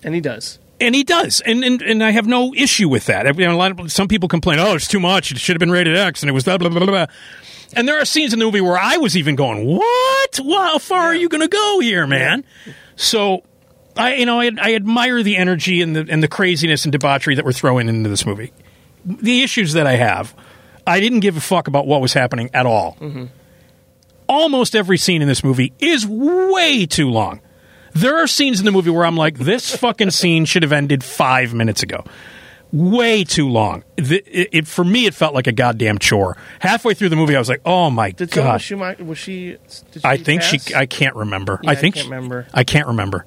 And he does. and he does, and and, and I have no issue with that. I mean, a lot of some people complain, oh, it's too much. It should have been rated X, and it was blah blah blah blah. blah. And there are scenes in the movie where I was even going, what? Well, how far are you going to go here, man? So. I you know I, I admire the energy and the and the craziness and debauchery that we're throwing into this movie. The issues that I have, I didn't give a fuck about what was happening at all. Mm-hmm. Almost every scene in this movie is way too long. There are scenes in the movie where I'm like, this fucking scene should have ended five minutes ago. Way too long. The, it, it- for me, it felt like a goddamn chore. Halfway through the movie, I was like, "Oh my Did god!" Schoonmaker was she? Did she I think she. I can't remember. Yeah, I I think can't she- remember. I can't remember.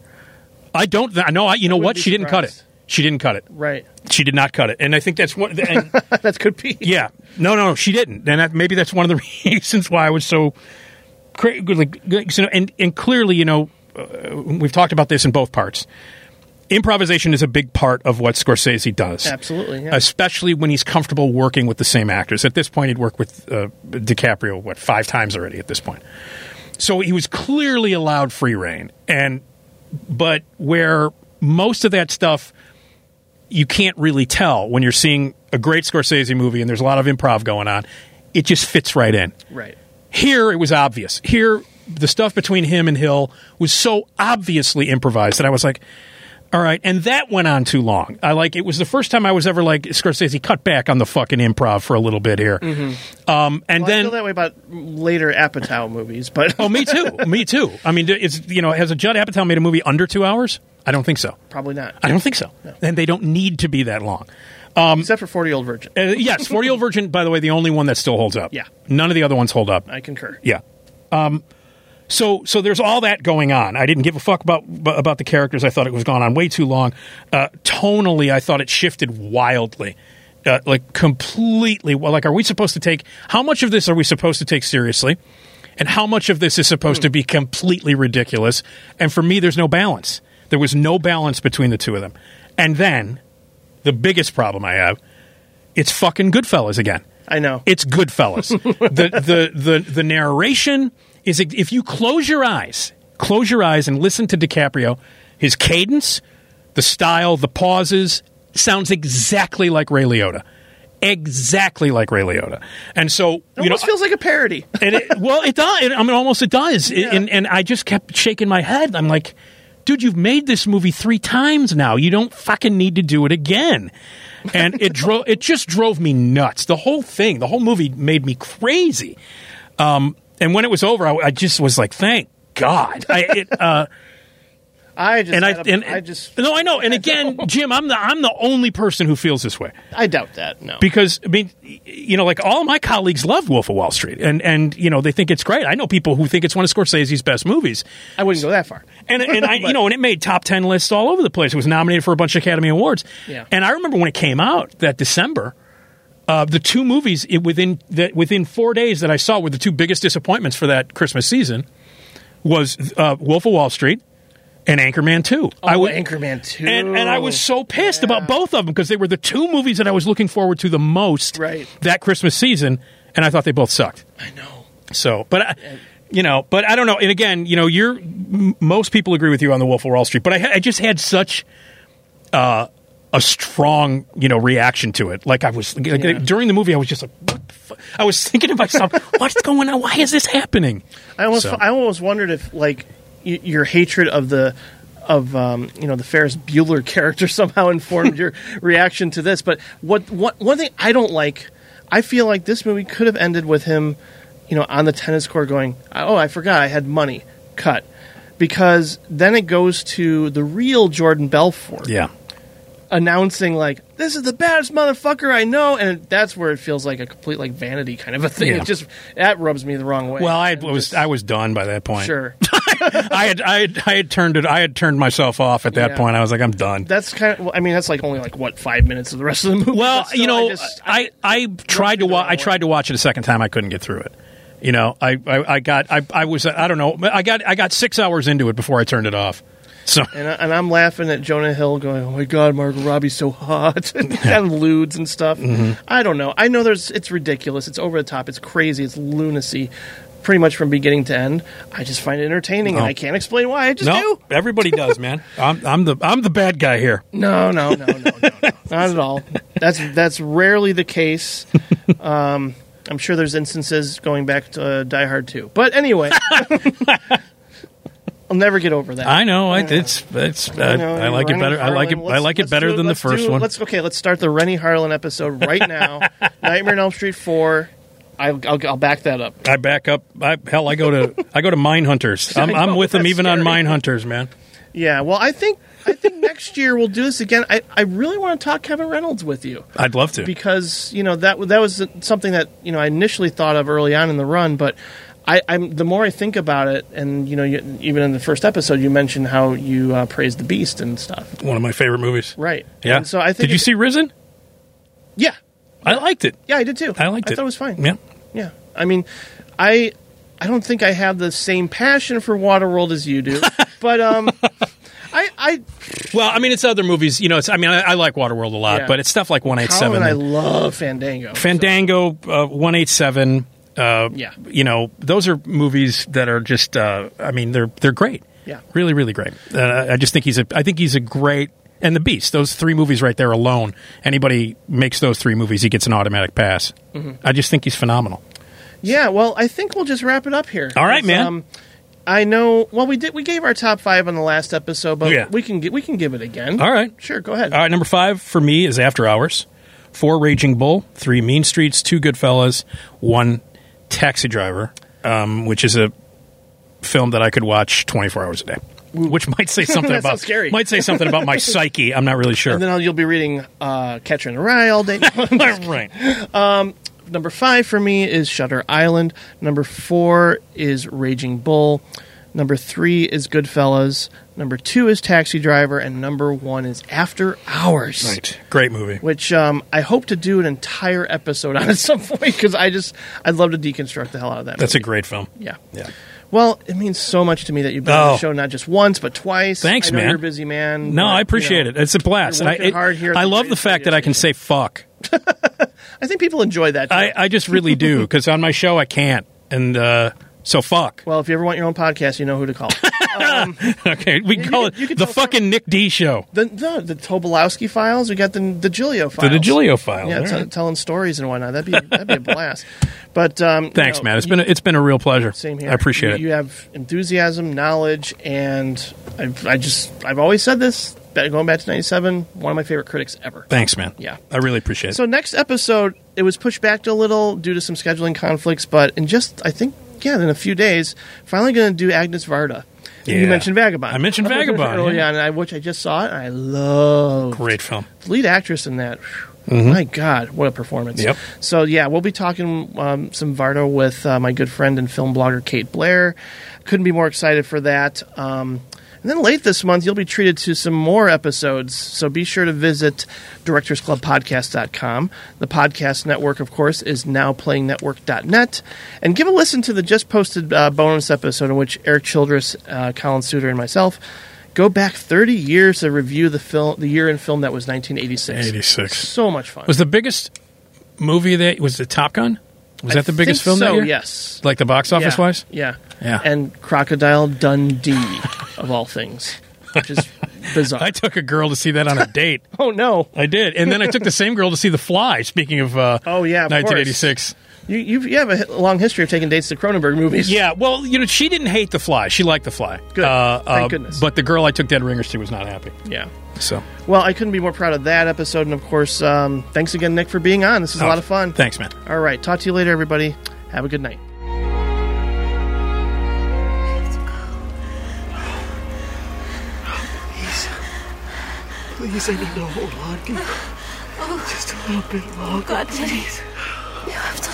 I don't. I know. I, you know what? She didn't cut it. She didn't cut it. right. She did not cut it, and I think that's one. And, (laughs) that could be. yeah, no, no, no. she didn't, and that, maybe that's one of the (laughs) reasons why I was so. Cra- like, know, and and clearly, you know, we've talked about this in both parts. Improvisation is a big part of what Scorsese does. Absolutely, yeah. Especially when he's comfortable working with the same actors. At this point, he'd worked with uh, DiCaprio, what, five times already at this point. So he was clearly allowed free reign. And, but where most of that stuff you can't really tell when you're seeing a great Scorsese movie and there's a lot of improv going on, it just fits right in. Right. Here, it was obvious. Here, the stuff between him and Hill was so obviously improvised that I was like, all right. And that went on too long. I like, it was the first time I was ever like, Scorsese, cut back on the fucking improv for a little bit here. Um, and Well, I then. feel that way about later Apatow movies, but Oh, me too. (laughs) me too. I mean, it's, you know, has a Judd Apatow made a movie under two hours? I don't think so. probably not. I don't think so. And they don't need to be that long. Except for Forty Year Old Virgin. Uh, yes, 40 Year Old Virgin, by the way, the only one that still holds up. Yeah. None of the other ones hold up. I concur. Yeah. Um, so so there's all that going on. I didn't give a fuck about about the characters. I thought it was gone on way too long. Uh, tonally, I thought it shifted wildly. Uh, like completely. Well, like, are we supposed to take how much of this are we supposed to take seriously, and how much of this is supposed to be completely ridiculous? And for me, there's no balance. There was no balance between the two of them. And then, the biggest problem I have, it's fucking Goodfellas again. I know. It's Goodfellas. (laughs) the, the the the narration is if you close your eyes, close your eyes and listen to DiCaprio, his cadence, the style, the pauses sounds exactly like Ray Liotta. Exactly like Ray Liotta. And so, It you know, almost feels like a parody. (laughs) and it, well, it does. I mean, almost it does. And, and I just kept shaking my head. I'm like, dude, you've made this movie three times now. You don't fucking need to do it again. And it (laughs) drove. It just drove me nuts. The whole thing, the whole movie, made me crazy. Um, and when it was over, I, I just was like, thank God. I, it, uh, (laughs) I just and I and I just no, I know. And (laughs) again, Jim, I'm the I'm the only person who feels this way I doubt that. No. because I mean, you know, like all my colleagues love Wolf of Wall Street, and and you know they think it's great. I know people who think it's one of Scorsese's best movies, I wouldn't go that far. and and I (laughs) you know, and it made top ten lists all over the place. It was nominated for a bunch of Academy Awards. Yeah. And I remember when it came out that December. Uh, the two movies it, within that within four days that I saw were the two biggest disappointments for that Christmas season was uh, Wolf of Wall Street and Anchorman Two. Oh, I would- Anchorman 2. and and I was so pissed about both of them because they were the two movies that I was looking forward to the most Right. that Christmas season, and I thought they both sucked. I know. So, but I, you know, but I don't know. And again, you know, you're m- most people agree with you on the Wolf of Wall Street, but I, ha- I just had such uh, a strong, you know, reaction to it. Like I was like, during the movie, I was just like, what the fu-? I was (laughs) thinking to myself, what's going on? Why is this happening? I almost So- I almost wondered if like y- your hatred of the of um, you know the Ferris Bueller character (laughs) somehow informed your (laughs) reaction to this. But what what one thing I don't like, I feel like this movie could have ended with him, you know, on the tennis court going, "Oh, I forgot I had money." Cut. Because then it goes to the real Jordan Belfort Yeah. Announcing like this is the baddest motherfucker I know, and that's where it feels like a complete like vanity kind of a thing. Yeah. It just that rubs me the wrong way. Well, I And was just- I was done by that point. sure. (laughs) I had I had, I had turned it. I had turned myself off at that Yeah. point. I was like, I'm done. That's kind of. well, I mean, that's like only like what five minutes of the rest of the movie. Well, still, you know, I, just, I, I, tried to wa- I tried to watch it a second time. I couldn't get through it. You know, I, I, I got I, I was I don't know. I got I got six hours into it before I turned it off. So and, I, and I'm laughing at Jonah Hill going, "Oh my God, Margot Robbie's so hot," (laughs) and ludes and stuff. Mm-hmm. I don't know. I know there's. It's ridiculous. It's over the top. It's crazy. It's lunacy. Pretty much from beginning to end. I just find it entertaining, and I can't explain why. I just no, do. everybody does, (laughs) man. I'm, I'm the I'm the bad guy here. No, no, no, no, no, no. (laughs) not at all. That's that's rarely the case. Um, I'm sure there's instances going back to uh, Die Hard 2. But anyway, I'll never get over that. I know. I, it's it's. Uh, know, I like it Renny better. I like it. Harlin. I like it better let's do than the first do- one. Let's okay. Let's start the Renny Harlin episode right now. (laughs) Nightmare on Elm Street four. I, I'll, I'll back that up. I back up. I, hell, I go to I go to Mindhunters. I'm, (laughs) I I'm with them even on scary. Mindhunters, man. Yeah. Well, I think I think next year we'll do this again. I, I really want to talk Kevin Reynolds with you. I'd love to. because you know that that was something that you know I initially thought of early on in the run, but I, I'm the more I think about it, and you know, you, even in the first episode, you mentioned how you uh, praised the Beast and stuff, One of my favorite movies. right? Yeah. And so I think Did you it- see Risen? Yeah, I liked it. yeah, I did too. I liked I it. thought it was fine. Yeah. yeah. I mean, I I don't think I have the same passion for Waterworld as you do, (laughs) but um, I I Well, I mean, it's other movies. You know, it's. I mean, I, I like Waterworld a lot, Yeah. but it's stuff like One Eight Seven, I love Fandango. Fandango, uh, One Eight Seven. Uh, Yeah. you know, those are movies that are just. Uh, I mean, they're they're great. Yeah. really, really great. Uh, I just think he's a. I think he's a great. And the Beast, those three movies right there alone. Anybody makes those three movies, he gets an automatic pass. Mm-hmm. I just think he's phenomenal. Yeah, well, I think we'll just wrap it up here. All right, man. Um, I know. Well, we did. We gave our top five on the last episode, but Yeah. we can we can give it again. All right. sure. Go ahead. All right, number five for me is After Hours. Four Raging Bull, three Mean Streets, two Goodfellas, one Taxi Driver, um, which is a film that I could watch 24 hours a day. Which might say (laughs) something That about sounds scary. might say something about my (laughs) psyche. I'm not really sure. And then I'll- you'll be reading uh, Catcher in the Rye all day. (laughs) right. Number five for me is Shutter Island. Number four is Raging Bull. Number three is Goodfellas. Number two is Taxi Driver, and number one is After Hours. Right. Great movie. Which um, I hope to do an entire episode on at (laughs) some point because I just I'd love to deconstruct the hell out of that. That's a great film. yeah. Yeah. Well, it means so much to me that you've been on Oh. the show not just once but twice. Thanks, man. You're a busy man. No, but, I appreciate you know, it. It's a blast. I, working hard here I the love the fact that I can say fuck. (laughs) I think people enjoy that. Too. I, I just really do because on my show I can't, and uh, so fuck. well, if you ever want your own podcast, you know who to call. (laughs) Okay, we can call you it could the fucking Nick D show. the the, the Tobolowski files. We got the the Giglio files. The Digilio files. Yeah, t- right. telling stories and whatnot. That'd be that'd be a blast. (laughs) But um, you Thanks, know, man. It's you- been a, it's been a real pleasure. Same here. I appreciate you, it. You have enthusiasm, knowledge, and I've, I just I've always said this. Going back to '97, one of my favorite critics ever. Thanks, man. Yeah. I really appreciate it. So next episode, it was pushed back a little due to some scheduling conflicts, but in just I think yeah, in a few days, finally going to do Agnes Varda. And You mentioned Vagabond. I mentioned Vagabond, early yeah. on, and I, which I just saw it. And I love Great film. the lead actress in that. whew, My God, what a performance! Mm-hmm. Yep. So yeah, we'll be talking um, some Varda with uh, my good friend and film blogger Kate Blair. Couldn't be more excited for that. Um, and then late this month, you'll be treated to some more episodes. So be sure to visit directorsclubpodcast.com. The podcast network, of course, is nowplayingnetwork.net. And give a listen to the just posted uh, bonus episode in which Erik Childress, uh, Collin Souter, and myself go back 30 years to review the film, the year in film that was 1986. 86. So much fun. Was the biggest movie that was the Top Gun? Was that the biggest film that so, year? Yes. Like the box office yeah. wise? Yeah. Yeah. And Crocodile Dundee, (laughs) of all things, which is bizarre. I took a girl to see that on a date. (laughs) oh no! I did, and then I took the same girl to see The Fly. Speaking of, uh, Oh yeah, of 1986. course. You you've, you have a long history of taking dates to Cronenberg movies. Yeah, well, you know, she didn't hate The Fly. She liked The Fly. Good. Uh, Thank uh, goodness. But the girl I took Dead Ringers to was not happy. Yeah. So Well, I couldn't be more proud of that episode, and of course, um, thanks again, Nick, for being on. This is a Oh, lot of fun. Thanks, man. All right, talk to you later, everybody. Have a good night. Please, I need to hold on. Can you- Just a little bit longer. God, please. You have to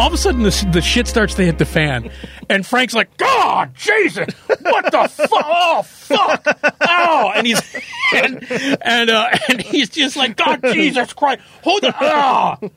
All of a sudden, the, the shit starts to hit the fan, and Frank's like, "God, Jesus, what the fuck? Oh, fuck! Oh!" And he's and and uh, and he's just like, "God, Jesus Christ, hold the Oh.